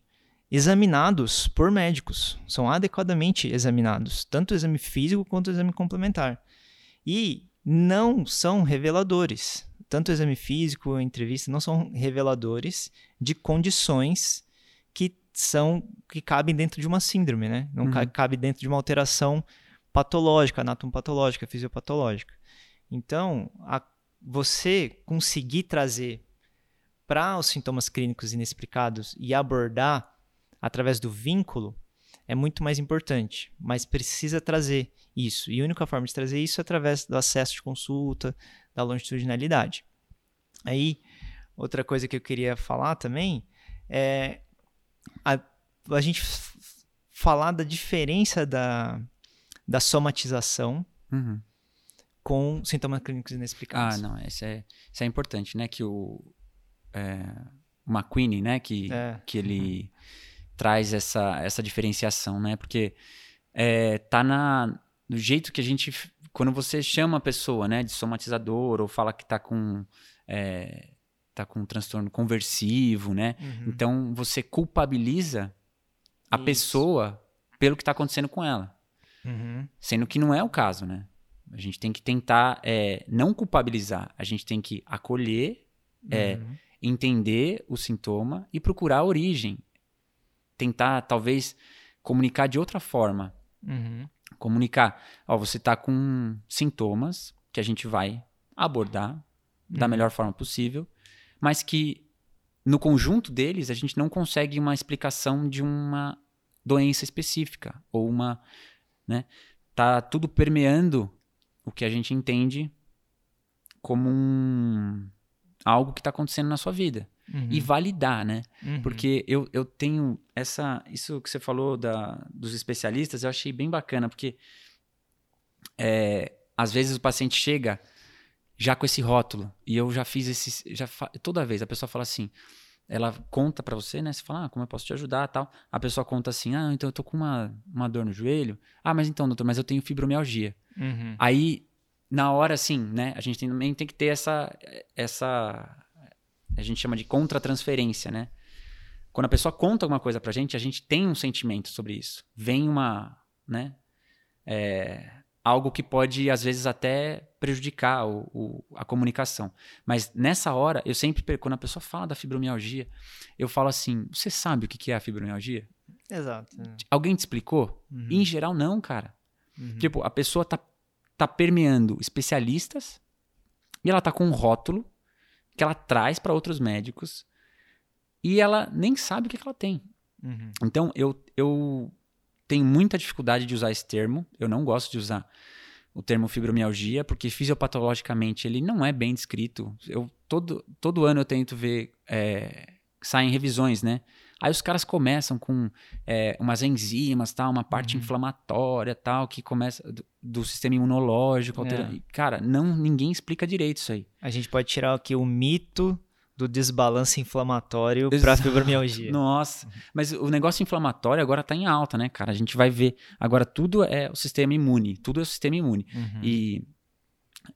examinados por médicos. São adequadamente examinados, tanto o exame físico quanto o exame complementar. E não são reveladores tanto o exame físico, a entrevista, não são reveladores de condições que são que cabem dentro de uma síndrome, né? Não uhum. cabe dentro de uma alteração patológica, anatomopatológica, fisiopatológica. Então, a, você conseguir trazer para os sintomas clínicos inexplicados e abordar através do vínculo é muito mais importante, mas precisa trazer isso. E a única forma de trazer isso é através do acesso de consulta, da longitudinalidade. Aí, outra coisa que eu queria falar também é a, a gente falar da diferença da, da somatização uhum. com sintomas clínicos inexplicados. Ah, não, isso é, isso é importante, né? Que o, é, McQueen, né? Que, é. que ele uhum. traz essa, essa diferenciação, né? Porque é, tá na, no jeito que a gente quando você chama a pessoa, né, de somatizador ou fala que está com é, tá com um transtorno conversivo, né? Uhum. Então você culpabiliza a Isso. pessoa pelo que está acontecendo com ela, uhum. sendo que não é o caso, né? A gente tem que tentar é, não culpabilizar, a gente tem que acolher, é, uhum. Entender o sintoma e procurar a origem, tentar talvez comunicar de outra forma. Uhum comunicar, ó, você está com sintomas que a gente vai abordar uhum. da melhor forma possível, mas que no conjunto deles a gente não consegue uma explicação de uma doença específica ou uma, né? Tá tudo permeando o que a gente entende como um algo que está acontecendo na sua vida uhum. e validar, né? Uhum. Porque eu, eu tenho essa. Isso que você falou da, dos especialistas, eu achei bem bacana, porque é, às vezes o paciente chega já com esse rótulo, e eu já fiz esse. Já toda vez a pessoa fala assim. Ela conta para você, né? Você fala, ah, como eu posso te ajudar tal. A pessoa conta assim, ah, então eu tô com uma, uma dor no joelho. Ah, mas então, doutor, mas eu tenho fibromialgia. Uhum. Aí, na hora, assim, né? A gente também tem que ter essa, essa a gente chama de contratransferência, né? Quando a pessoa conta alguma coisa pra gente, a gente tem um sentimento sobre isso. Vem uma, né? É, algo que pode, às vezes, até prejudicar o, o, a comunicação. Mas nessa hora, eu sempre, quando a pessoa fala da fibromialgia, eu falo assim: você sabe o que é a fibromialgia? Exato. Alguém te explicou? Uhum. em geral, não, cara. Uhum. Tipo, a pessoa tá, tá permeando especialistas e ela tá com um rótulo que ela traz para outros médicos e ela nem sabe o que, que ela tem. Uhum. Então, eu, eu tenho muita dificuldade de usar esse termo. Eu não gosto de usar o termo fibromialgia, porque fisiopatologicamente ele não é bem descrito. Eu, todo, todo ano eu tento ver, é, saem revisões, né? Aí os caras começam com é, umas enzimas, tal, uma parte uhum. inflamatória, tal, que começa do, do sistema imunológico. É. Cara, não ninguém explica direito isso aí. A gente pode tirar aqui o mito do desbalanço inflamatório para fibromialgia. Nossa, mas o negócio inflamatório agora está em alta, né, cara? A gente vai ver agora tudo é o sistema imune, tudo é o sistema imune. Uhum. E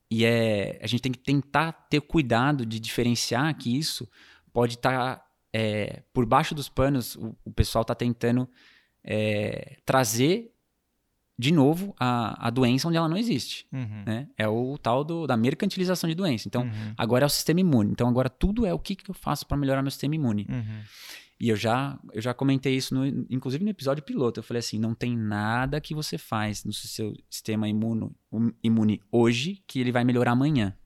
e é a gente tem que tentar ter cuidado de diferenciar que isso pode estar tá é, por baixo dos panos, o, o pessoal está tentando é, trazer de novo, a, a doença onde ela não existe. Uhum. Né? É o tal do, da mercantilização de doença. Então, Uhum. agora é o sistema imune. Então, agora tudo é o que, que eu faço para melhorar meu sistema imune. Uhum. E eu já, eu já comentei isso, no, inclusive no episódio piloto. Eu falei assim: não tem nada que você faz no seu sistema imuno, imune hoje que ele vai melhorar amanhã.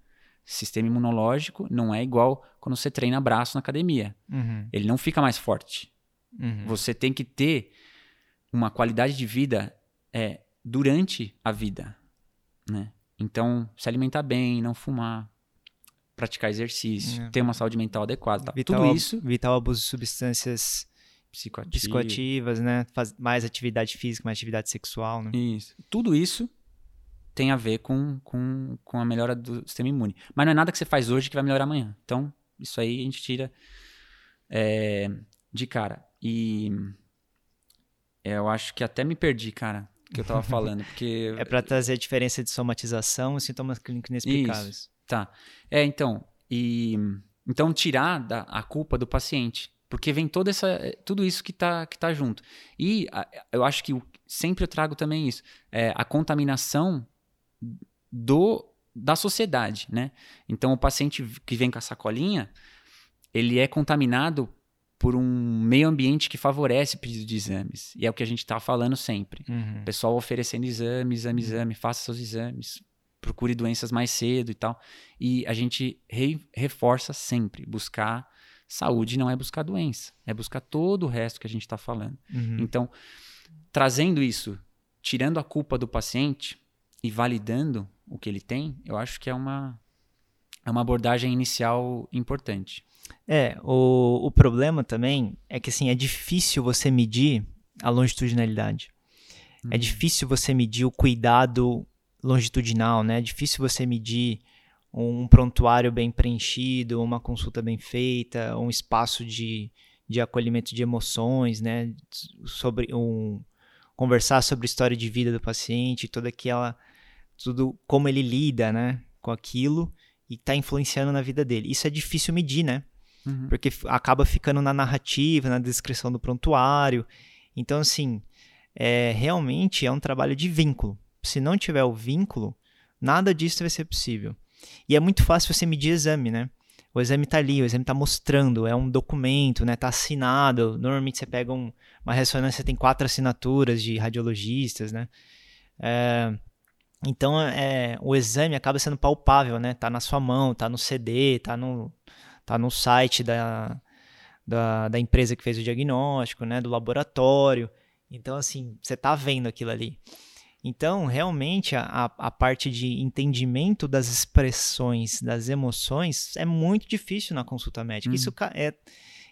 Sistema imunológico não é igual quando você treina braço na academia. Uhum. Ele não fica mais forte. Uhum. Você tem que ter uma qualidade de vida é, durante a vida, né? Então, se alimentar bem, não fumar, praticar exercício, É. ter uma saúde mental adequada, tá? Evitar tudo isso Evitar o abuso de substâncias psicoativo, psicoativas, né? Faz mais atividade física, mais atividade sexual, né? Isso. Tudo isso tem a ver com, com, com a melhora do sistema imune. Mas não é nada que você faz hoje que vai melhorar amanhã. Então, isso aí a gente tira é, de cara. E é, eu acho que até me perdi, cara, que eu tava falando. Porque. É para trazer a diferença de somatização e sintomas clínicos inexplicáveis. Tá. É, então. E. Então, tirar da, a culpa do paciente. Porque vem toda essa, tudo isso que tá, que tá junto. E eu acho que sempre eu trago também isso. É, a contaminação do da sociedade, né? Então, o paciente que vem com a sacolinha, ele é contaminado por um meio ambiente que favorece o pedido de exames. E é o que a gente está falando sempre. Uhum. O pessoal oferecendo exame, exame, exame, faça seus exames, procure doenças mais cedo e tal. E a gente re- reforça sempre, buscar saúde não é buscar doença, é buscar todo o resto que a gente está falando. Uhum. Então, trazendo isso, tirando a culpa do paciente e validando o que ele tem, eu acho que é uma, é uma abordagem inicial importante. É, o, o problema também é que assim, é difícil você medir a longitudinalidade. É difícil você medir o cuidado longitudinal, né? É difícil você medir um prontuário bem preenchido, uma consulta bem feita, um espaço de, de acolhimento de emoções, né? Sobre um conversar sobre a história de vida do paciente, toda aquela tudo como ele lida, né, com aquilo e tá influenciando na vida dele. Isso é difícil medir, né? Uhum. porque acaba ficando na narrativa, na descrição do prontuário. Então, assim, é, realmente é um trabalho de vínculo. Se não tiver o vínculo, nada disso vai ser possível. E é muito fácil você medir exame, né? O exame tá ali, o exame tá mostrando, é um documento, né? Tá assinado. Normalmente você pega um- uma ressonância, tem quatro assinaturas de radiologistas, né? É, então, é, o exame acaba sendo palpável, né? Tá na sua mão, tá no CD, tá no, tá no site da, da, da empresa que fez o diagnóstico, né? Do laboratório. Então, assim, você tá vendo aquilo ali. Então, realmente, a, a parte de entendimento das expressões, das emoções, é muito difícil na consulta médica. Uhum. Isso, ca- é,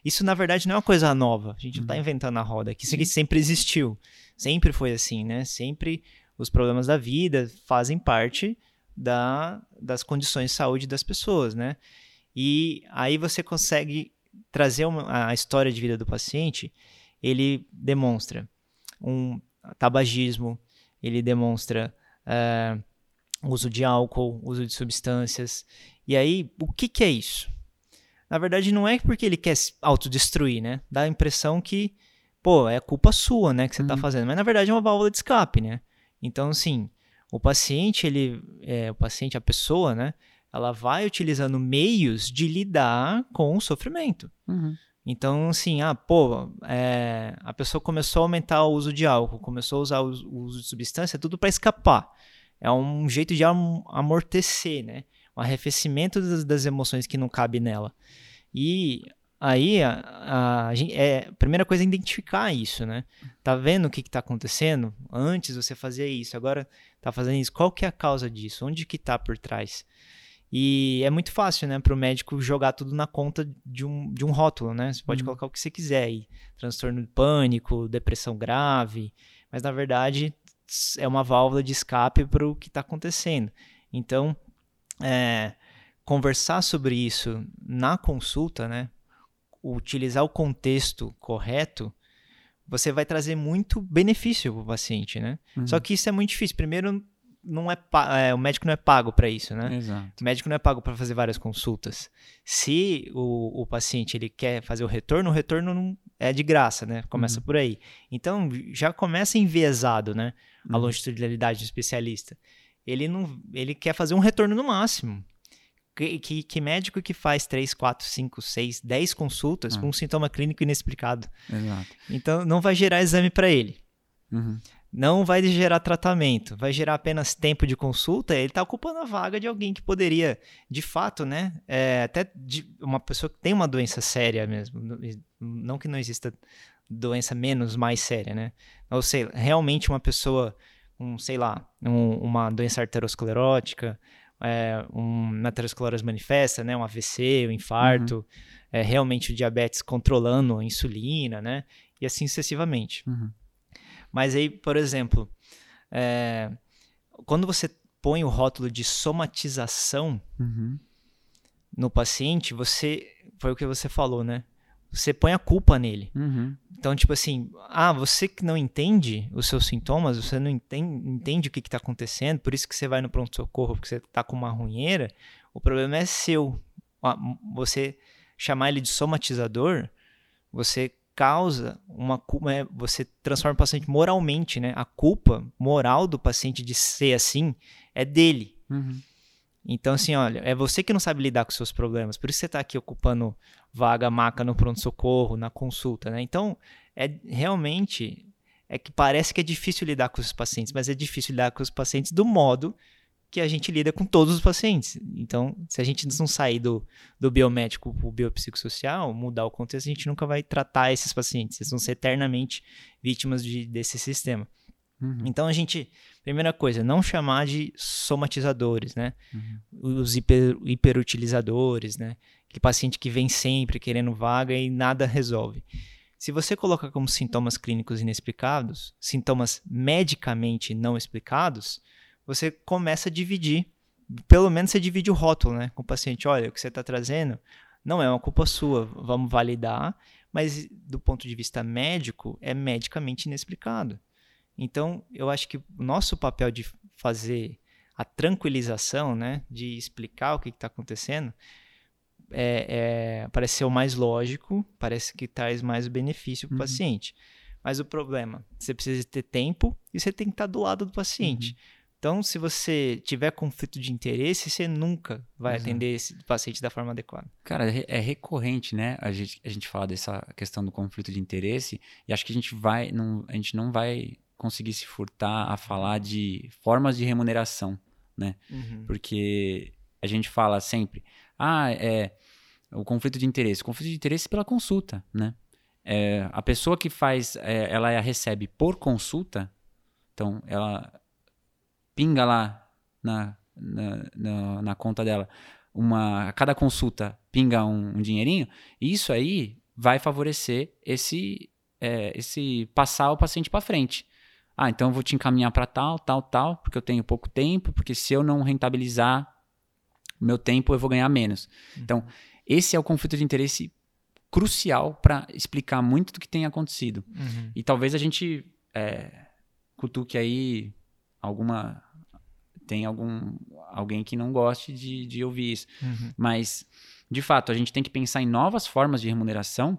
isso, na verdade, não é uma coisa nova. A gente não tá Uhum. inventando a roda. aqui. Isso aqui sempre existiu. Sempre foi assim, né? Sempre os problemas da vida fazem parte da, das condições de saúde das pessoas, né? E aí você consegue trazer uma, a história de vida do paciente, ele demonstra um tabagismo, ele demonstra eh, uso de álcool, uso de substâncias. E aí, o que, que é isso? Na verdade, não é porque ele quer se autodestruir, né? Dá a impressão que, pô, é culpa sua, né, que você tá Uhum. fazendo. Mas na verdade é uma válvula de escape, né? Então, assim, o paciente, ele, é, o paciente, a pessoa, né, ela vai utilizando meios de lidar com o sofrimento. Uhum. Então, assim, ah, pô, é, a pessoa começou a aumentar o uso de álcool, começou a usar o, o uso de substância, tudo para escapar. É um jeito de am- amortecer, né? Um arrefecimento das, das emoções que não cabe nela. E aí, a, a, é, a primeira coisa é identificar isso, né? Tá vendo o que, que tá acontecendo? Antes você fazia isso, agora tá fazendo isso. Qual que é a causa disso? Onde que tá por trás? E é muito fácil, né, para o médico jogar tudo na conta de um, de um rótulo, né? Você pode Uhum. colocar o que você quiser aí. Transtorno de pânico, depressão grave. Mas, na verdade, é uma válvula de escape para o que está acontecendo. Então, é, conversar sobre isso na consulta, né? Utilizar o contexto correto, você vai trazer muito benefício para o paciente, né? Uhum. Só que isso é muito difícil. Primeiro, não é, é, o médico não é pago para isso, né? Exato. O médico não é pago para fazer várias consultas. Se o, o paciente ele quer fazer o retorno, o retorno não é de graça, né? Começa Uhum. por aí. Então, já começa enviesado, né? A Uhum. longitudinalidade do especialista. Ele não, ele quer fazer um retorno no máximo. Que, que, que médico que faz 3, 4, 5, 6, 10 consultas Ah. com um sintoma clínico inexplicado? Exato. Então, não vai gerar exame para ele. Uhum. Não vai gerar tratamento, vai gerar apenas tempo de consulta. Ele está ocupando a vaga de alguém que poderia, de fato, né? é, até uma pessoa que tem uma doença séria mesmo. Não que não exista doença menos mais séria, né? Ou seja, realmente uma pessoa, um, sei lá, um- uma doença arteriosclerótica, é, um- aterosclerose manifesta, né? Um AVC, um infarto, é, realmente o diabetes controlando a insulina, né? E assim sucessivamente. Uhum. Mas aí, por exemplo, é, quando você põe o rótulo de somatização Uhum. no paciente, você. Foi o que você falou, né? Você põe a culpa nele. Uhum. Então, tipo assim, ah, você que não entende os seus sintomas, você não entende, entende o que está acontecendo, por isso que você vai no pronto-socorro, porque você está com uma runheira, o problema é seu. Você chamar ele de somatizador, você causa uma culpa, é, você transforma o paciente moralmente, né? A culpa moral do paciente de ser assim é dele. Uhum. Então, assim, olha, é você que não sabe lidar com seus problemas. Por isso você está aqui ocupando vaga, maca no pronto-socorro, na consulta, né? Então, é realmente é que parece que é difícil lidar com os pacientes, mas é difícil lidar com os pacientes do modo que a gente lida com todos os pacientes. Então, se a gente não sair do, do biomédico para o biopsicossocial, mudar o contexto, a gente nunca vai tratar esses pacientes. Eles vão ser eternamente vítimas de, desse sistema. Uhum. Então, a gente, primeira coisa, não chamar de somatizadores, né? Uhum. Os hiper, hiperutilizadores, né? Aquele paciente que vem sempre querendo vaga e nada resolve. Se você coloca como sintomas clínicos inexplicados, sintomas medicamente não explicados, você começa a dividir. Pelo menos você divide o rótulo, né? Com o paciente, olha, o que você está trazendo não é uma culpa sua, vamos validar, mas do ponto de vista médico, é medicamente inexplicado. Então, eu acho que o nosso papel de fazer a tranquilização, né, de explicar o que está acontecendo, é, é, parece ser o mais lógico, parece que traz mais benefício para o Uhum. paciente. Mas o problema, você precisa ter tempo e você tem que estar do lado do paciente. Então, se você tiver conflito de interesse, você nunca vai Exato. atender esse paciente da forma adequada. Cara, é recorrente, né? A gente, a gente falar dessa questão do conflito de interesse e acho que a gente vai, não, a gente não vai conseguir se furtar a falar de formas de remuneração, né? Porque a gente fala sempre, ah, é o conflito de interesse. O conflito de interesse pela consulta, né? É, a pessoa que faz, é, ela recebe por consulta, então ela pinga lá na, na, na, na conta dela, uma, a cada consulta pinga um, um dinheirinho, e isso aí vai favorecer esse, é, esse passar o paciente para frente. Ah, então eu vou te encaminhar para tal, tal, tal, porque eu tenho pouco tempo, porque se eu não rentabilizar meu tempo, eu vou ganhar menos. Então, esse é o conflito de interesse crucial para explicar muito do que tem acontecido. Uhum. E talvez a gente é, cutuque aí alguma. Tem algum alguém que não goste de, de ouvir isso. Uhum. Mas, de fato, a gente tem que pensar em novas formas de remuneração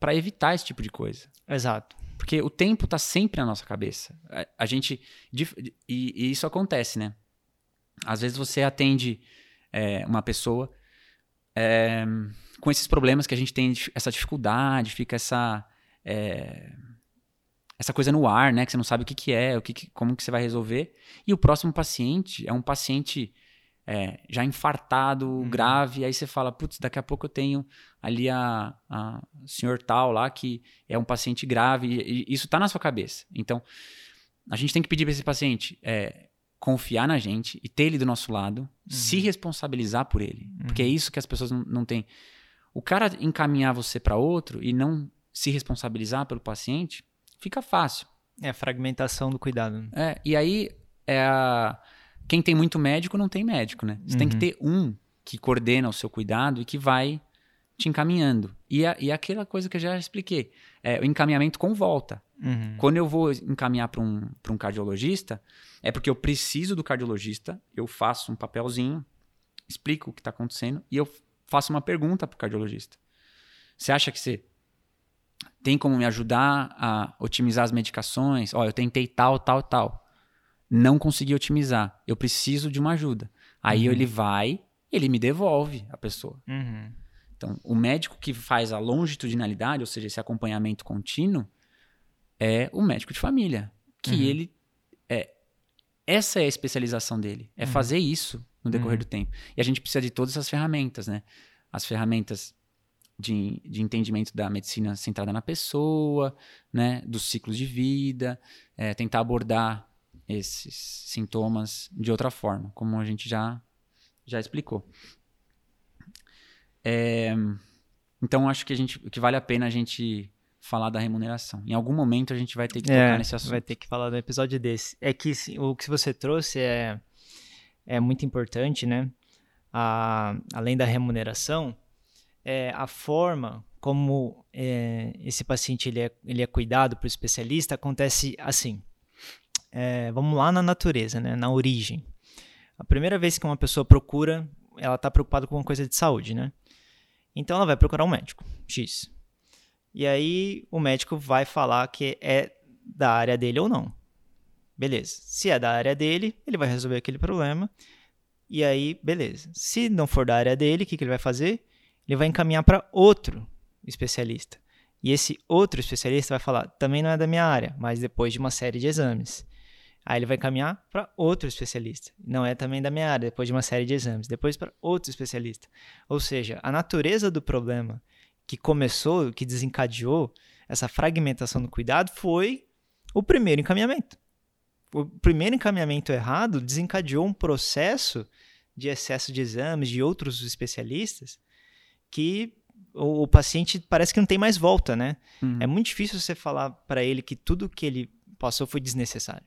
para evitar esse tipo de coisa. Exato. Porque o tempo está sempre na nossa cabeça. A, a gente. E, e isso acontece, né? Às vezes você atende é, uma pessoa é, com esses problemas que a gente tem, essa dificuldade, fica essa. é, essa coisa no ar, né? Que você não sabe o que, que é, o que, que- como que você vai resolver. E o próximo paciente é um paciente é, já infartado, grave. Aí você fala, putz, daqui a pouco eu tenho ali a, a senhor tal lá que é um paciente grave. E, e isso tá na sua cabeça. Então, a gente tem que pedir para esse paciente é, confiar na gente e ter ele do nosso lado, se responsabilizar por ele. Porque é isso que as pessoas não, não têm. O cara encaminhar você para outro e não se responsabilizar pelo paciente, fica fácil. É a fragmentação do cuidado. né? É, e aí, é a... quem tem muito médico não tem médico, né? Você tem que Uhum. ter um que coordena o seu cuidado e que vai te encaminhando. E, a, e aquela coisa que eu já expliquei, é o encaminhamento com volta. Uhum. Quando eu vou encaminhar para um, pra um cardiologista, é porque eu preciso do cardiologista, eu faço um papelzinho, explico o que está acontecendo e eu faço uma pergunta para o cardiologista. Você acha que você tem como me ajudar a otimizar as medicações? Ó, eu tentei tal, tal, tal. Não consegui otimizar. Eu preciso de uma ajuda. Aí Uhum. ele vai, ele me devolve a pessoa. Uhum. Então, o médico que faz a longitudinalidade, ou seja, esse acompanhamento contínuo, é o médico de família. Que Uhum. ele. É, essa é a especialização dele. É Uhum. fazer isso no decorrer Uhum. do tempo. E a gente precisa de todas essas ferramentas, né? As ferramentas de, de entendimento da medicina centrada na pessoa, né? Dos ciclos de vida, é, tentar abordar esses sintomas de outra forma, como a gente já, já explicou. É, então, acho que, a gente, que vale a pena a gente falar da remuneração. Em algum momento a gente vai ter que tocar nesse assunto. É, vai ter que falar do episódio desse. É que o que você trouxe é, é muito importante, né? A, além da remuneração, é a forma como é, esse paciente ele é, ele é cuidado por especialista acontece assim. É, vamos lá na natureza, né? Na origem. A primeira vez que uma pessoa procura, ela está preocupada com uma coisa de saúde, né? Então ela vai procurar um médico, X. E aí o médico vai falar que é da área dele ou não. Beleza. Se é da área dele, ele vai resolver aquele problema. E aí, beleza. Se não for da área dele, o que, que ele vai fazer? Ele vai encaminhar para outro especialista. E esse outro especialista vai falar: também não é da minha área, mas depois de uma série de exames. Aí ele vai caminhar para outro especialista. Não é também da minha área, depois de uma série de exames. Depois para outro especialista. Ou seja, a natureza do problema que começou, que desencadeou essa fragmentação do cuidado foi o primeiro encaminhamento. O primeiro encaminhamento errado desencadeou um processo de excesso de exames de outros especialistas que o, o paciente parece que não tem mais volta, né? Uhum. É muito difícil você falar para ele que tudo que ele passou foi desnecessário.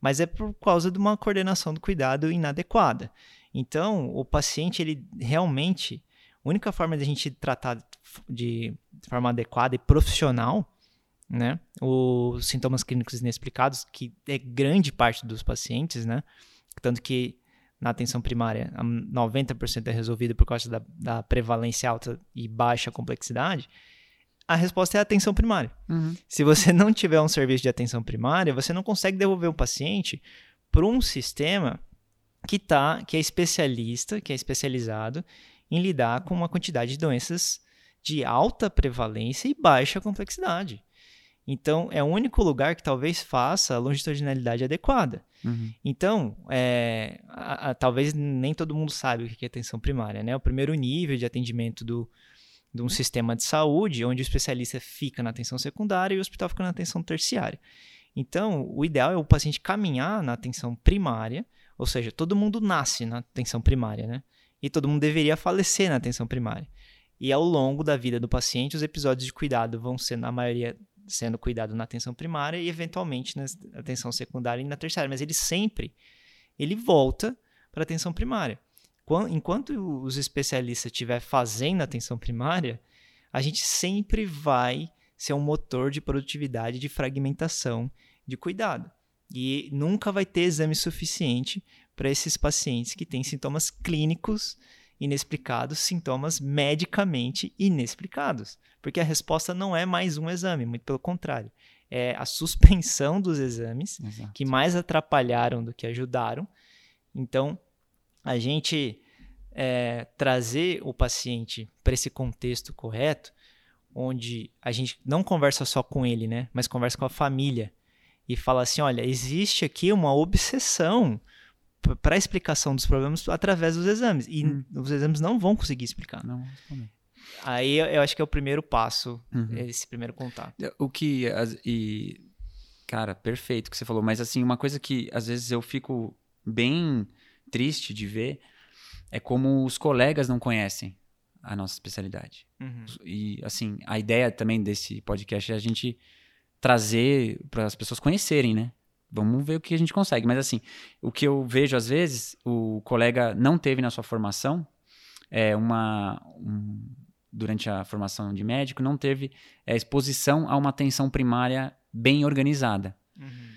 Mas é por causa de uma coordenação do cuidado inadequada. Então, o paciente, ele realmente. A única forma de a gente tratar de forma adequada e profissional, né? Os sintomas clínicos inexplicados, que é grande parte dos pacientes, né? Tanto que na atenção primária, 90% é resolvido por causa da, da prevalência alta e baixa complexidade a resposta é a atenção primária. Uhum. Se você não tiver um serviço de atenção primária, você não consegue devolver o paciente para um sistema que tá, que é especialista, que é especializado em lidar com uma quantidade de doenças de alta prevalência e baixa complexidade. Então, é o único lugar que talvez faça a longitudinalidade adequada. Uhum. Então, é, a, a, talvez nem todo mundo sabe o que é atenção primária, né? O primeiro nível de atendimento do, de um sistema de saúde, onde o especialista fica na atenção secundária e o hospital fica na atenção terciária. Então, o ideal é o paciente caminhar na atenção primária, ou seja, todo mundo nasce na atenção primária, né? E todo mundo deveria falecer na atenção primária. E ao longo da vida do paciente, os episódios de cuidado vão ser, na maioria, sendo cuidado na atenção primária e, eventualmente, na atenção secundária e na terciária. Mas ele sempre ele volta para a atenção primária enquanto os especialistas estiver fazendo atenção primária, a gente sempre vai ser um motor de produtividade, de fragmentação, de cuidado. E nunca vai ter exame suficiente para esses pacientes que têm sintomas clínicos inexplicados, sintomas medicamente inexplicados. Porque a resposta não é mais um exame, muito pelo contrário. É a suspensão dos exames Exato. que mais atrapalharam do que ajudaram. Então, a gente é, trazer o paciente para esse contexto correto, onde a gente não conversa só com ele, né, mas conversa com a família e fala assim, olha, existe aqui uma obsessão para a explicação dos problemas através dos exames e Hum. os exames não vão conseguir explicar. Não, responder. Aí eu- eu acho que é o primeiro passo, Uhum. esse primeiro contato. O que. as- E. Cara, perfeito o que você falou. Mas, assim, uma coisa que às vezes eu fico bem triste de ver é como os colegas não conhecem a nossa especialidade. Uhum. E, assim, a ideia também desse podcast é a gente trazer para as pessoas conhecerem, né? Vamos ver o que a gente consegue. Mas, assim, o que eu vejo às vezes, o colega não teve na sua formação é uma. um- durante a formação de médico, não teve é, exposição a uma atenção primária bem organizada. Uhum.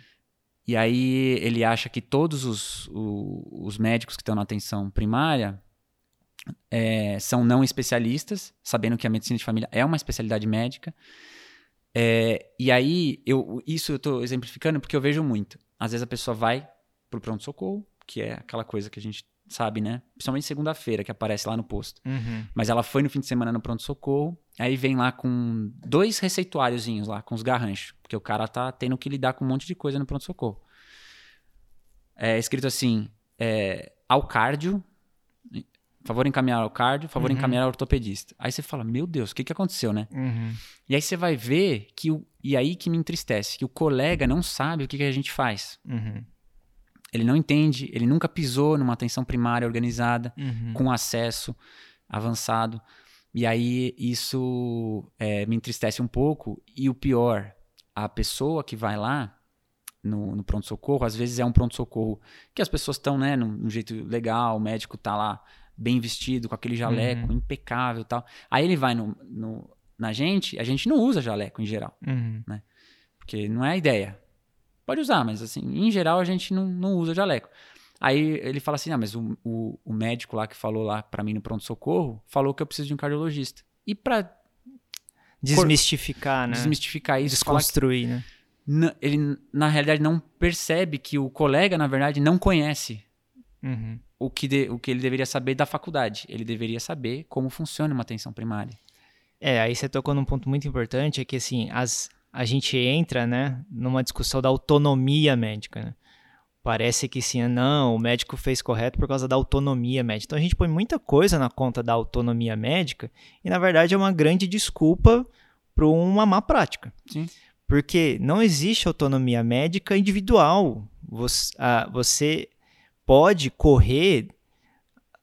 E aí ele acha que todos os, o- os médicos que estão na atenção primária é, são não especialistas, sabendo que a medicina de família é uma especialidade médica. É, e aí, eu, isso eu tô exemplificando porque eu vejo muito. Às vezes a pessoa vai pro pronto-socorro, que é aquela coisa que a gente sabe, né? Principalmente segunda-feira, que aparece lá no posto. Uhum. Mas ela foi no fim de semana no pronto-socorro, aí vem lá com dois receituáriozinhos lá, com os garranchos, porque o cara tá tendo que lidar com um monte de coisa no pronto-socorro. É escrito assim, é, ao cardio, favor encaminhar ao cardio, favor Uhum. encaminhar ao ortopedista. Aí você fala, meu Deus, o que que aconteceu, né? Uhum. E aí você vai ver que, o, e aí que me entristece, que o colega não sabe o que, que a gente faz. Uhum. Ele não entende, ele nunca pisou numa atenção primária organizada, Uhum. com acesso avançado. E aí isso é, me entristece um pouco. E o pior, a pessoa que vai lá no, no pronto-socorro, às vezes é um pronto-socorro que as pessoas estão, né, num, num jeito legal, o médico tá lá bem vestido, com aquele jaleco impecável e tal. Aí ele vai no, no- na gente, a gente não usa jaleco em geral, Uhum. porque não é a ideia. Pode usar, mas assim, em geral a gente não, não usa jaleco. Aí ele fala assim: ah, mas o, o, o médico lá que falou lá pra mim no pronto-socorro falou que eu preciso de um cardiologista. E pra Desmistificar, né? desmistificar isso, falar que Desconstruir, né? na- ele na realidade não percebe que o colega, na verdade, não conhece Uhum. o que, de- o que ele deveria saber da faculdade. Ele deveria saber como funciona uma atenção primária. É, aí você tocou num ponto muito importante, é que assim, as, a gente entra, né, numa discussão da autonomia médica, né? Parece que sim, não, o médico fez correto por causa da autonomia médica. Então a gente põe muita coisa na conta da autonomia médica e na verdade é uma grande desculpa para uma má prática. Sim. Porque não existe autonomia médica individual. Você, ah, você pode correr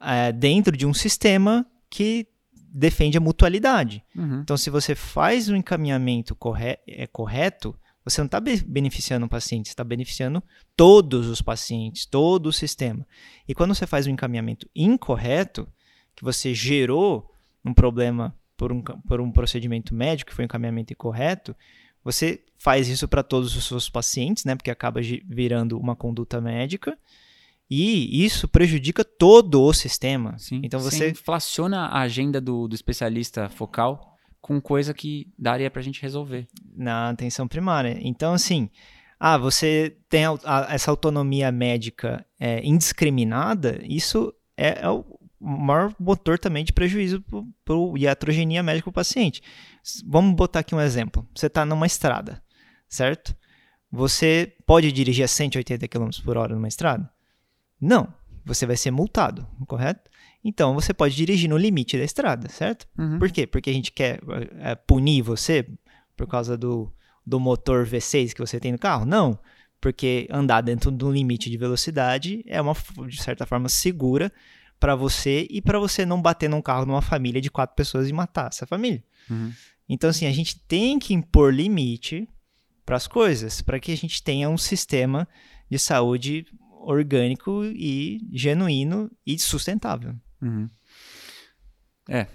ah, dentro de um sistema que defende a mutualidade. Uhum. Então, se você faz o encaminhamento corre é, correto, você não está beneficiando o paciente, você está beneficiando todos os pacientes, todo o sistema. E quando você faz um encaminhamento incorreto, que você gerou um problema por um, por um procedimento médico, que foi um encaminhamento incorreto, você faz isso para todos os seus pacientes, né? Porque acaba virando uma conduta médica. E isso prejudica todo o sistema. Sim. Então Você você inflaciona a agenda do, do especialista focal com coisa que daria pra gente resolver. na atenção primária. Então, assim, ah, você tem au- a- essa autonomia médica é, indiscriminada, isso é, é o maior motor também de prejuízo pro, e atrogenia médica para o paciente. Vamos botar aqui um exemplo. Você está numa estrada, certo? Você pode dirigir a 180 km por hora numa estrada? Não. Você vai ser multado, correto? Então, você pode dirigir no limite da estrada, certo? Uhum. Por quê? Porque a gente quer é, punir você por causa do, do motor V6 que você tem no carro? Não. Porque andar dentro do limite de velocidade é uma, de certa forma, segura para você e para você não bater num carro numa família de quatro pessoas e matar essa família. Uhum. Então, assim, a gente tem que impor limite para as coisas, para que a gente tenha um sistema de saúde orgânico e genuíno e sustentável. Uhum. É.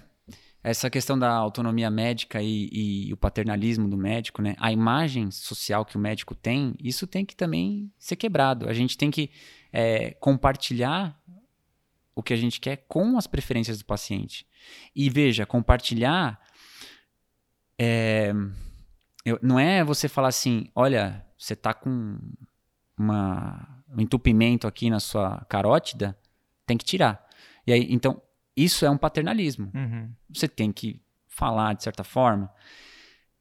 Essa questão da autonomia médica e, e o paternalismo do médico, né? A imagem social que o médico tem, isso tem que também ser quebrado. A gente tem que é, compartilhar o que a gente quer com as preferências do paciente. E veja, compartilhar é, eu- não é você falar assim, olha, você tá com uma, um entupimento aqui na sua carótida, tem que tirar. E aí, então, isso é um paternalismo. Uhum. Você tem que falar, de certa forma,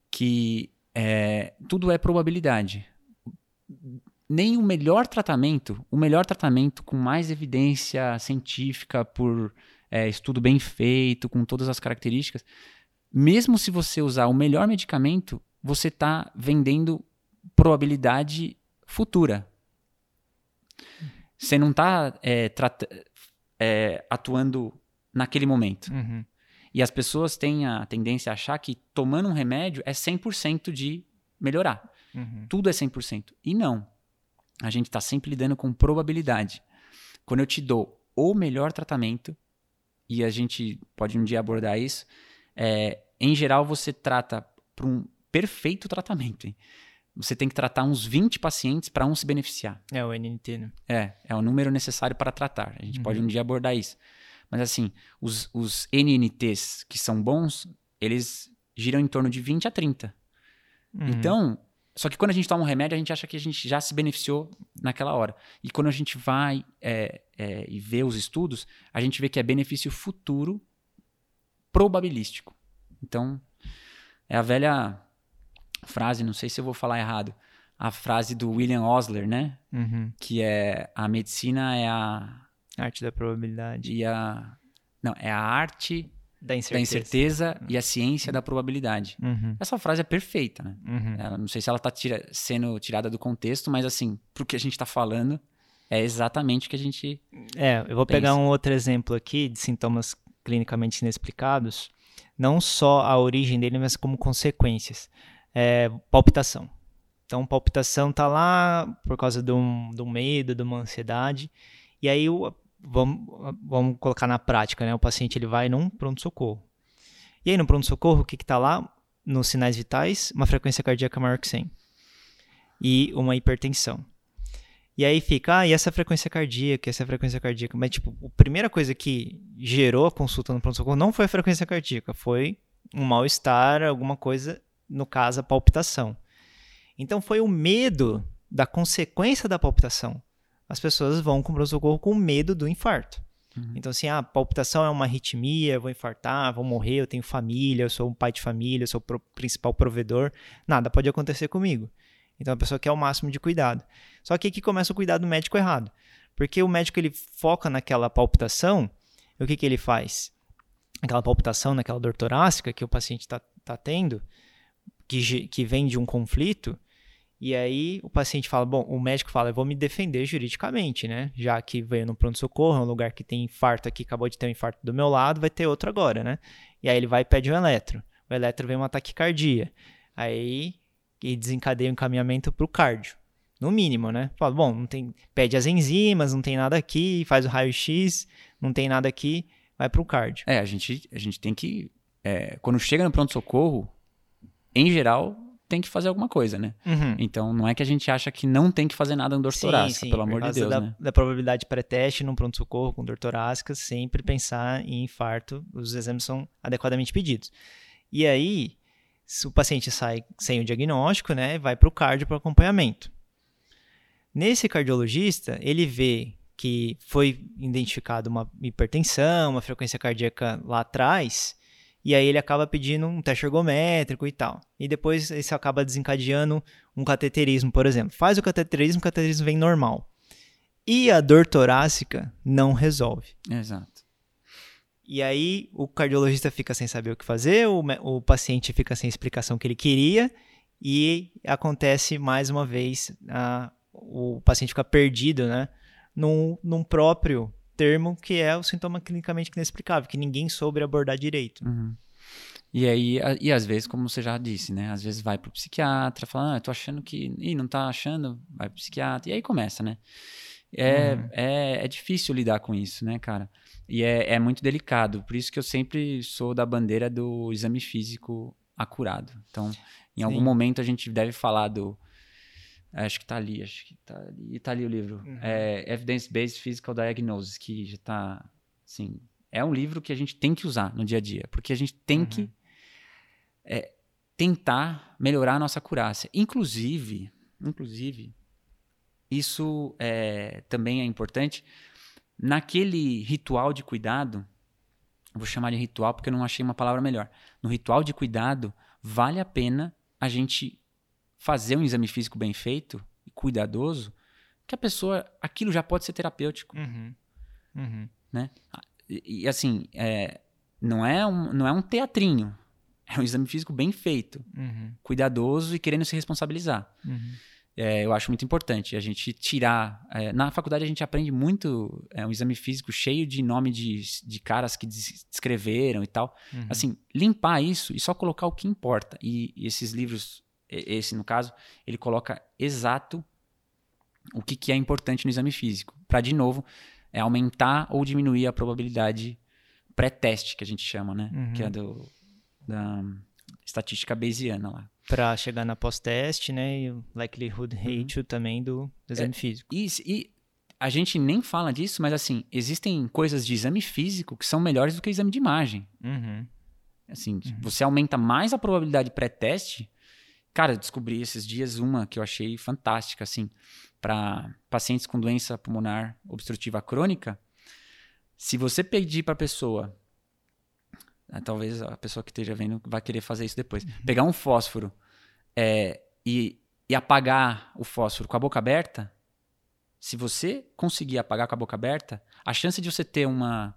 que é, tudo é probabilidade. Nem o melhor tratamento, o melhor tratamento com mais evidência científica, por é, estudo bem feito, com todas as características, mesmo se você usar o melhor medicamento, você está vendendo probabilidade futura. Você não está atuando naquele momento. Uhum. E as pessoas têm a tendência a achar que tomando um remédio é 100% de melhorar. Uhum. Tudo é 100%. E não. A gente está sempre lidando com probabilidade. Quando eu te dou o melhor tratamento, e a gente pode um dia abordar isso, é, em geral você trata para um perfeito tratamento. Hein? Você tem que tratar uns 20 pacientes para um se beneficiar. É o NNT, né? É, é o número necessário para tratar. A gente Uhum. pode um dia abordar isso. Mas assim, os, os NNTs que são bons, eles giram em torno de 20 a 30. Uhum. Então, só que quando a gente toma um remédio, a gente acha que a gente já se beneficiou naquela hora. E quando a gente vai é, é, e vê os estudos, a gente vê que é benefício futuro probabilístico. Então, é a velha frase, não sei se eu vou falar errado, a frase do William Osler, né? Uhum. Que é a medicina é a Arte da probabilidade. e a não, é a arte Da da incerteza. incerteza e a ciência da probabilidade. Uhum. Essa frase é perfeita, né? Uhum. Ela- não sei se ela está sendo tirada do contexto, mas assim, pro que a gente está falando, é exatamente o que a gente. É, eu vou Pensa. pegar um outro exemplo aqui de sintomas clinicamente inexplicados. Não só a origem dele, mas como consequências. É, palpitação. Então, palpitação tá lá por causa de um, um medo, de uma ansiedade. E aí, o- vamos, vamos colocar na prática, né? O paciente ele vai num pronto-socorro. E aí, no pronto-socorro, o que que tá lá? Nos sinais vitais, uma frequência cardíaca maior que 100. E uma hipertensão. E aí fica, ah, e essa frequência cardíaca, essa frequência cardíaca. Mas, tipo, a primeira coisa que gerou a consulta no pronto-socorro não foi a frequência cardíaca, foi um mal-estar, alguma coisa, no caso, a palpitação. Então, foi o medo da consequência da palpitação. As pessoas vão com o pronto-socorro com medo do infarto. Uhum. Então, assim, ah, palpitação é uma arritmia, eu vou infartar, vou morrer, eu tenho família, eu sou um pai de família, eu sou o pro- principal provedor, nada pode acontecer comigo. Então, a pessoa quer o máximo de cuidado. Só que aqui começa o cuidado médico errado. Porque o médico ele foca naquela palpitação, e o que, que ele faz? Aquela palpitação naquela dor torácica que o paciente está tá tendo, que, que vem de um conflito, e aí o paciente fala, bom, o médico fala, eu vou me defender juridicamente, né? Já que veio no pronto-socorro, é um lugar que tem infarto aqui, acabou de ter um infarto do meu lado, vai ter outro agora, né? E aí ele vai e pede um eletro. O eletro vem uma taquicardia. Aí e desencadeia o encaminhamento para o cardio. No mínimo, né? Fala, bom, não tem, pede as enzimas, não tem nada aqui, faz o raio-x, não tem nada aqui, vai para o cardio. É, a gente, a gente tem que. é, quando chega no pronto-socorro, em geral, tem que fazer alguma coisa, né? Uhum. Então não é que a gente acha que não tem que fazer nada no dor torácica, pelo por amor de Deus, da, né? da probabilidade pré-teste num pronto-socorro com dor torácica, sempre pensar em infarto, os exames são adequadamente pedidos. E aí, se o paciente sai sem o diagnóstico, né, vai para o cardio para acompanhamento. Nesse cardiologista, ele vê que foi identificado uma hipertensão, uma frequência cardíaca lá atrás, e aí ele acaba pedindo um teste ergométrico e tal. E depois isso acaba desencadeando um cateterismo, por exemplo. Faz o cateterismo, o cateterismo vem normal. E a dor torácica não resolve. Exato. E aí o cardiologista fica sem saber o que fazer, o, o paciente fica sem a explicação que ele queria e acontece mais uma vez a- o paciente fica perdido, né, num, num próprio termo que é o sintoma clinicamente inexplicável, que ninguém soube abordar direito. Uhum. E aí, a- e às vezes, como você já disse, né? Às vezes vai pro psiquiatra, fala, ah, eu tô achando que. Ih, não tá achando, vai pro psiquiatra. E aí começa, né? É, Uhum. é, é difícil lidar com isso, né, cara? E é, é muito delicado. Por isso que eu sempre sou da bandeira do exame físico acurado. Então, em algum Sim. momento a gente deve falar do. Acho que tá ali, acho que tá ali, tá ali o livro. Uhum. É Evidence-Based Physical Diagnosis, que já tá, assim, é um livro que a gente tem que usar no dia a dia, porque a gente tem Uhum. que é, tentar melhorar a nossa acurácia. Inclusive, inclusive, isso é, também é importante naquele ritual de cuidado. Vou chamar de ritual porque eu não achei uma palavra melhor. No ritual de cuidado, vale a pena a gente fazer um exame físico bem feito e cuidadoso, que a pessoa, aquilo já pode ser terapêutico. Uhum. Uhum. E, e, assim, é, não, é um, não é um teatrinho. É um exame físico bem feito, Uhum. cuidadoso e querendo se responsabilizar. Uhum. É, eu acho muito importante a gente tirar. é, na faculdade a gente aprende muito é, um exame físico cheio de nome de, de caras que des- descreveram e tal. Uhum. Assim, limpar isso e só colocar o que importa. E, e esses livros, esse no caso, ele coloca exato o que, que é importante no exame físico. Para, de novo, é aumentar ou diminuir a probabilidade pré-teste, que a gente chama, né? Uhum. Que é do, da estatística bayesiana lá. Para chegar na pós-teste, né, e o likelihood Uhum. ratio também do do exame físico. E, e a gente nem fala disso, mas assim, existem coisas de exame físico que são melhores do que exame de imagem. Uhum. Assim, você aumenta mais a probabilidade pré-teste Cara, eu descobri esses dias uma que eu achei fantástica, assim, para pacientes com doença pulmonar obstrutiva crônica. Se você pedir para a pessoa, ah, talvez a pessoa que esteja vendo vai querer fazer isso depois, uhum. pegar um fósforo é, e, e apagar o fósforo com a boca aberta, se você conseguir apagar com a boca aberta, a chance de você ter uma,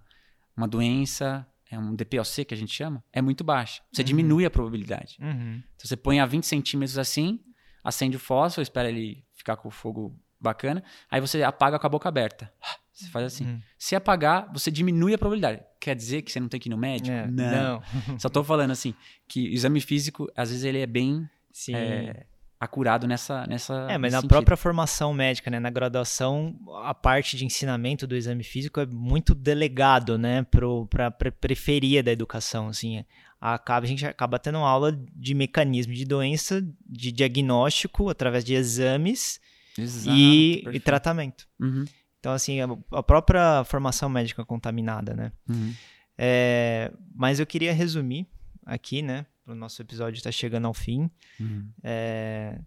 uma doença é um DPOC que a gente chama, é muito baixa. Você uhum. diminui a probabilidade. Uhum. Então você põe a 20 centímetros assim, acende o fósforo, espera ele ficar com o fogo bacana, aí você apaga com a boca aberta. Você faz assim. Uhum. Se apagar, você diminui a probabilidade. Quer dizer que você não tem que ir no médico? É, não. não. Só estou falando assim, que o exame físico, às vezes, ele é bem é, acurado nessa, nessa. É, mas na sentido. própria formação médica, né? Na graduação, a parte de ensinamento do exame físico é muito delegado, né? Para a periferia da educação, assim. Acaba, a gente acaba tendo aula de mecanismo de doença, de diagnóstico através de exames Exato, e, e, tratamento. Uhum. Então, assim, a, a, própria formação médica contaminada, né? Uhum. É, mas eu queria resumir aqui, né? O nosso episódio está chegando ao fim. Uhum. É,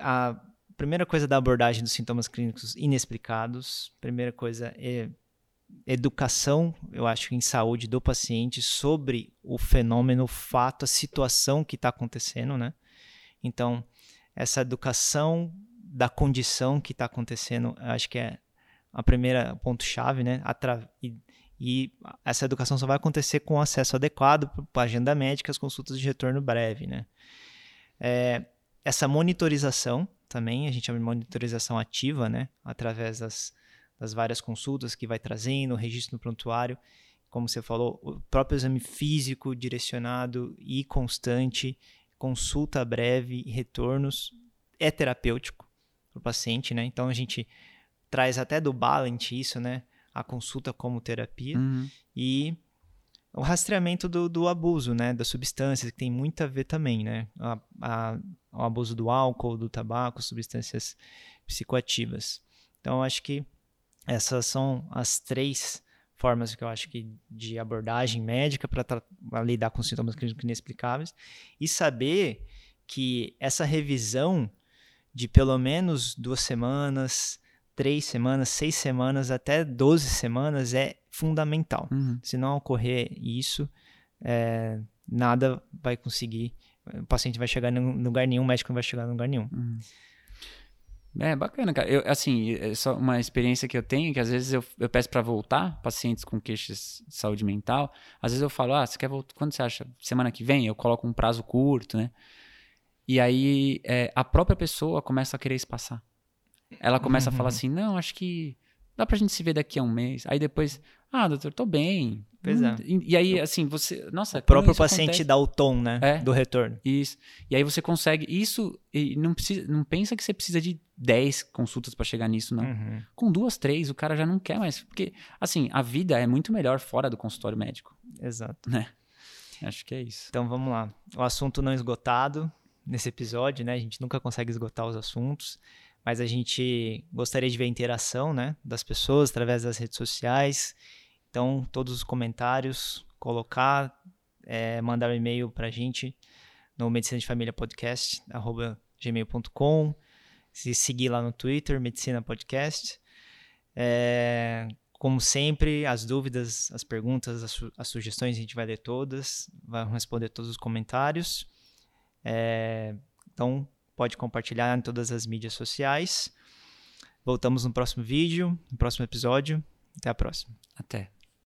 a primeira coisa da abordagem dos sintomas clínicos inexplicados, primeira coisa é educação, eu acho, em saúde do paciente sobre o fenômeno, o fato, a situação que está acontecendo, né? Então, essa educação da condição que está acontecendo, acho que é a primeira ponto-chave, né? Atra e e essa educação só vai acontecer com acesso adequado para agenda médica, as consultas de retorno breve, né? É, essa monitorização também, a gente chama de monitorização ativa, né? Através das, das várias consultas que vai trazendo, registro no prontuário, como você falou, o próprio exame físico direcionado e constante, consulta breve e retornos, é terapêutico para o paciente, né? Então a gente traz até do Balance isso, né? A consulta como terapia uhum. e o rastreamento do, do, abuso, né, das substâncias, que tem muito a ver também, né, a, a, o abuso do álcool, do tabaco, substâncias psicoativas. Então, acho que essas são as três formas que eu acho que de abordagem médica para lidar com sintomas clínicos inexplicáveis e saber que essa revisão de pelo menos duas semanas, três semanas, seis semanas, até 12 semanas é fundamental. Uhum. Se não ocorrer isso, é, nada vai conseguir. O paciente vai chegar em lugar nenhum, o médico não vai chegar em lugar nenhum. Uhum. É bacana, cara. Eu, assim, é só uma experiência que eu tenho, que às vezes eu, eu peço para voltar, pacientes com queixas de saúde mental. Às vezes eu falo, ah, você quer voltar? Quando você acha? Semana que vem? Eu coloco um prazo curto, né? E aí é, a própria pessoa começa a querer espaçar. Ela começa uhum. a falar uhum. assim: não, acho que dá pra gente se ver daqui a um mês. Aí depois, ah, doutor, tô bem. Pois é. E, e aí, assim, você. Nossa, o próprio paciente acontece? dá o tom, né? É, do retorno. Isso. E aí você consegue. Isso. E não, precisa, não pensa que você precisa de 10 consultas para chegar nisso, não. Uhum. Com duas, três, o cara já não quer mais. Porque, assim, a vida é muito melhor fora do consultório médico. Exato. Né? Acho que é isso. Então vamos lá. O assunto não esgotado nesse episódio, né? A gente nunca consegue esgotar os assuntos mas a gente gostaria de ver a interação né, das pessoas através das redes sociais. Então, todos os comentários, colocar, é, mandar um e-mail para a gente no Medicina de Família Podcast, arroba gmail.com, se seguir lá no Twitter, Medicina Podcast. É, como sempre, as dúvidas, as perguntas, as, su as, sugestões, a gente vai ler todas, vai responder todos os comentários. É, então, pode compartilhar em todas as mídias sociais. Voltamos no próximo vídeo, no próximo episódio. Até a próxima. Até.